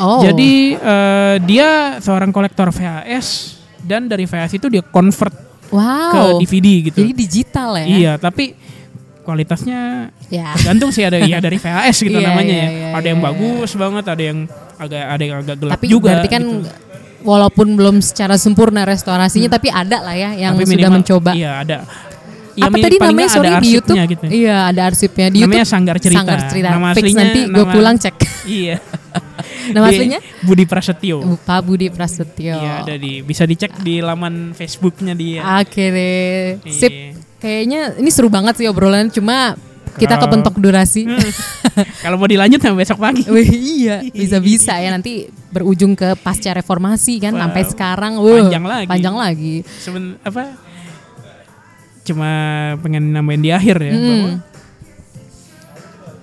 Oh. Jadi eh, dia seorang kolektor VHS dan dari VHS itu dia convert wow. ke DVD gitu. Jadi digital ya? Iya, tapi kualitasnya Ya. tergantung sih ada ya dari VHS gitu <laughs> Iya, namanya iya, ya. iya, ada yang iya, bagus banget, ada yang agak ada yang agak gelap Tapi juga. berarti kan gitu. Walaupun belum secara sempurna restorasinya tapi ada lah ya yang Tapi sudah minimal- mencoba. Iya, ada. Ya, Apa tadi namanya sorry di YouTube? gitu. Iya, ada arsipnya di Namanya YouTube. Sanggar Cerita. Sanggar Cerita. Nama Fix aslinya nanti gue pulang cek. Iya. <laughs> Nama aslinya? Budi Prasetyo. Pak Budi Prasetyo. Iya, ada di bisa dicek di laman Facebooknya dia. Oke deh. Sip. Iya. Kayaknya ini seru banget sih obrolan cuma kita Oh. kepentok durasi. Hmm. <laughs> Kalau mau dilanjut sampai besok pagi. <laughs> Wih, iya, bisa-bisa ya nanti berujung ke pasca reformasi kan Wow. sampai sekarang. Wuh, Panjang lagi. Panjang lagi. Seben apa? Cuma pengen nambahin di akhir ya Hmm. bahwa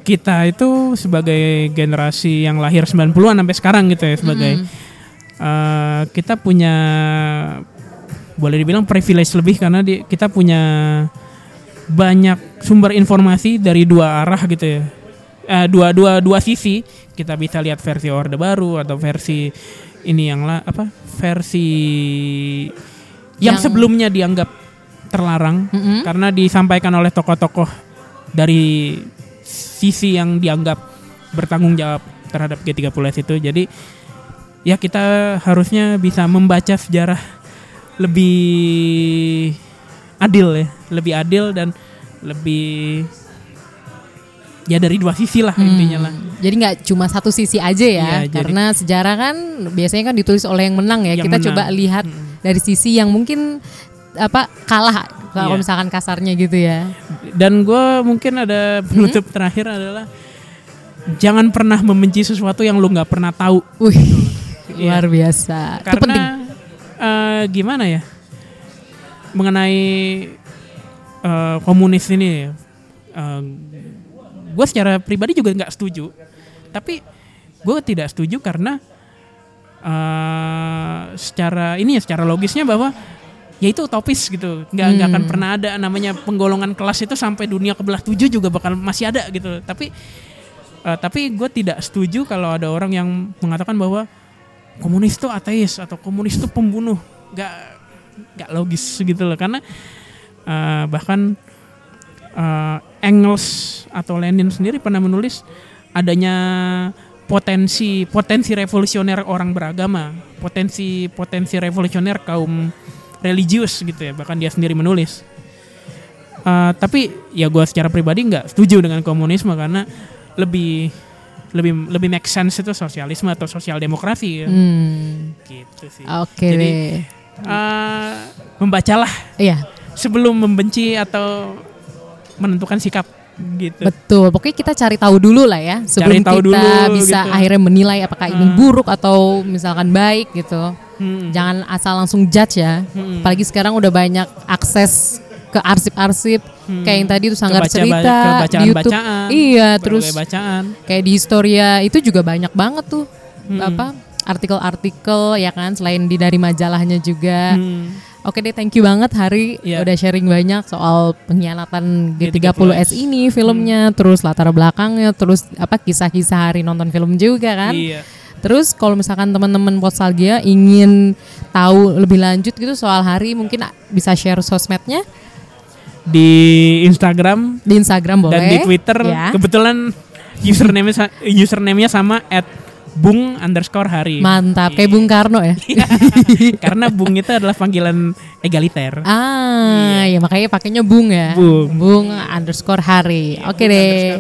kita itu sebagai generasi yang lahir 90-an sampai sekarang gitu ya sebagai Hmm. eh, kita punya boleh dibilang privilege lebih karena di, kita punya banyak sumber informasi dari dua arah gitu ya. Eh, dua dua dua sisi kita bisa lihat versi orde baru atau versi ini yang lah apa versi yang, Yang- sebelumnya dianggap terlarang Mm-mm. karena disampaikan oleh tokoh-tokoh dari sisi yang dianggap bertanggung jawab terhadap G30S itu. Jadi ya kita harusnya bisa membaca sejarah lebih adil ya, lebih adil dan lebih ya dari dua sisi lah intinya lah. Jadi nggak cuma satu sisi aja ya, jadi- karena sejarah kan biasanya kan ditulis oleh yang menang ya. Yang Kita menang. coba lihat dari sisi yang mungkin apa kalah kalau Iya. misalkan kasarnya gitu ya. Dan gue mungkin ada penutup terakhir adalah jangan pernah membenci sesuatu yang lu nggak pernah tahu. Wih, Iya. luar biasa. Itu penting. Karena eh, gimana ya? Mengenai eh, komunis ini, gue secara pribadi juga nggak setuju. Tapi gue tidak setuju karena eh, secara ini ya secara logisnya bahwa ya itu utopis gitu nggak nggak akan Hmm. pernah ada namanya penggolongan kelas itu sampai dunia kebelah tujuh juga bakal masih ada gitu tapi eh, tapi gue tidak setuju kalau ada orang yang mengatakan bahwa komunis itu ateis atau komunis itu pembunuh nggak nggak logis gitu loh. Karena eh, bahkan eh, Engels atau Lenin sendiri pernah menulis adanya potensi potensi revolusioner orang beragama potensi potensi revolusioner kaum religius gitu ya. Bahkan dia sendiri menulis. Eh, tapi ya gue secara pribadi nggak setuju dengan komunisme karena lebih lebih lebih make sense itu sosialisme atau sosial demokrasi ya. Hmm, gitu sih. Oke. Jadi, eh, membacalah Iya, sebelum membenci atau menentukan sikap gitu betul. Pokoknya kita cari tahu dulu lah ya sebelum tahu kita dulu, bisa gitu. akhirnya menilai apakah ini Hmm. buruk atau misalkan baik gitu. Hmm. Jangan asal langsung judge ya. Hmm. Apalagi sekarang udah banyak akses ke arsip-arsip kayak yang tadi itu sanggar Kebaca- cerita ke di bacaan- YouTube. bacaan, Iya, terus bacaan kayak di Historia itu juga banyak banget tuh Hmm. apa artikel-artikel ya kan selain di dari majalahnya juga. Hmm. Oke deh, thank you banget Hari Iya. udah sharing banyak soal pengkhianatan G30S. G30S ini filmnya, terus latar belakangnya, terus apa kisah-kisah Hari nonton film juga kan. iya Terus kalau misalkan teman-teman Potsalgia ingin tahu lebih lanjut gitu soal Hari, mungkin bisa share sosmednya di Instagram di Instagram boleh. dan di Twitter Ya. kebetulan username username-nya sama at bung underscore hari Mantap, kayak Bung Karno ya. <laughs> karena bung itu adalah panggilan egaliter Ah, ya makanya pakainya Bung ya. Bung. Bung underscore Hari. Oke Bung deh.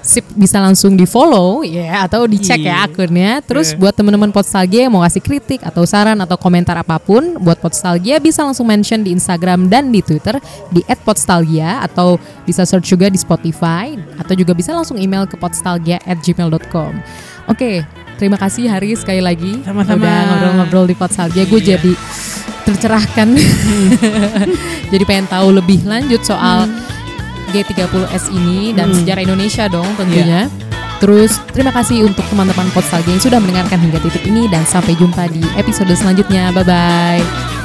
Sip bisa langsung di follow ya atau dicek ya Iya. akunnya. Terus Iya. buat teman-teman Podstalgia yang mau kasih kritik atau saran atau komentar apa pun buat Podstalgia bisa langsung mention di Instagram dan di Twitter di @podstalgia atau bisa search juga di Spotify atau juga bisa langsung email ke podstalgia@gmail.com. Oke, terima kasih Hari sekali lagi Sama-sama. udah ngobrol-ngobrol di Podstalgia. Gue Iya. jadi tercerahkan. <laughs> jadi pengen tahu lebih lanjut soal G30S ini dan Hmm. sejarah Indonesia dong tentunya. Terus terima kasih untuk teman-teman Podstalgia yang sudah mendengarkan hingga titik ini dan sampai jumpa di episode selanjutnya. Bye bye.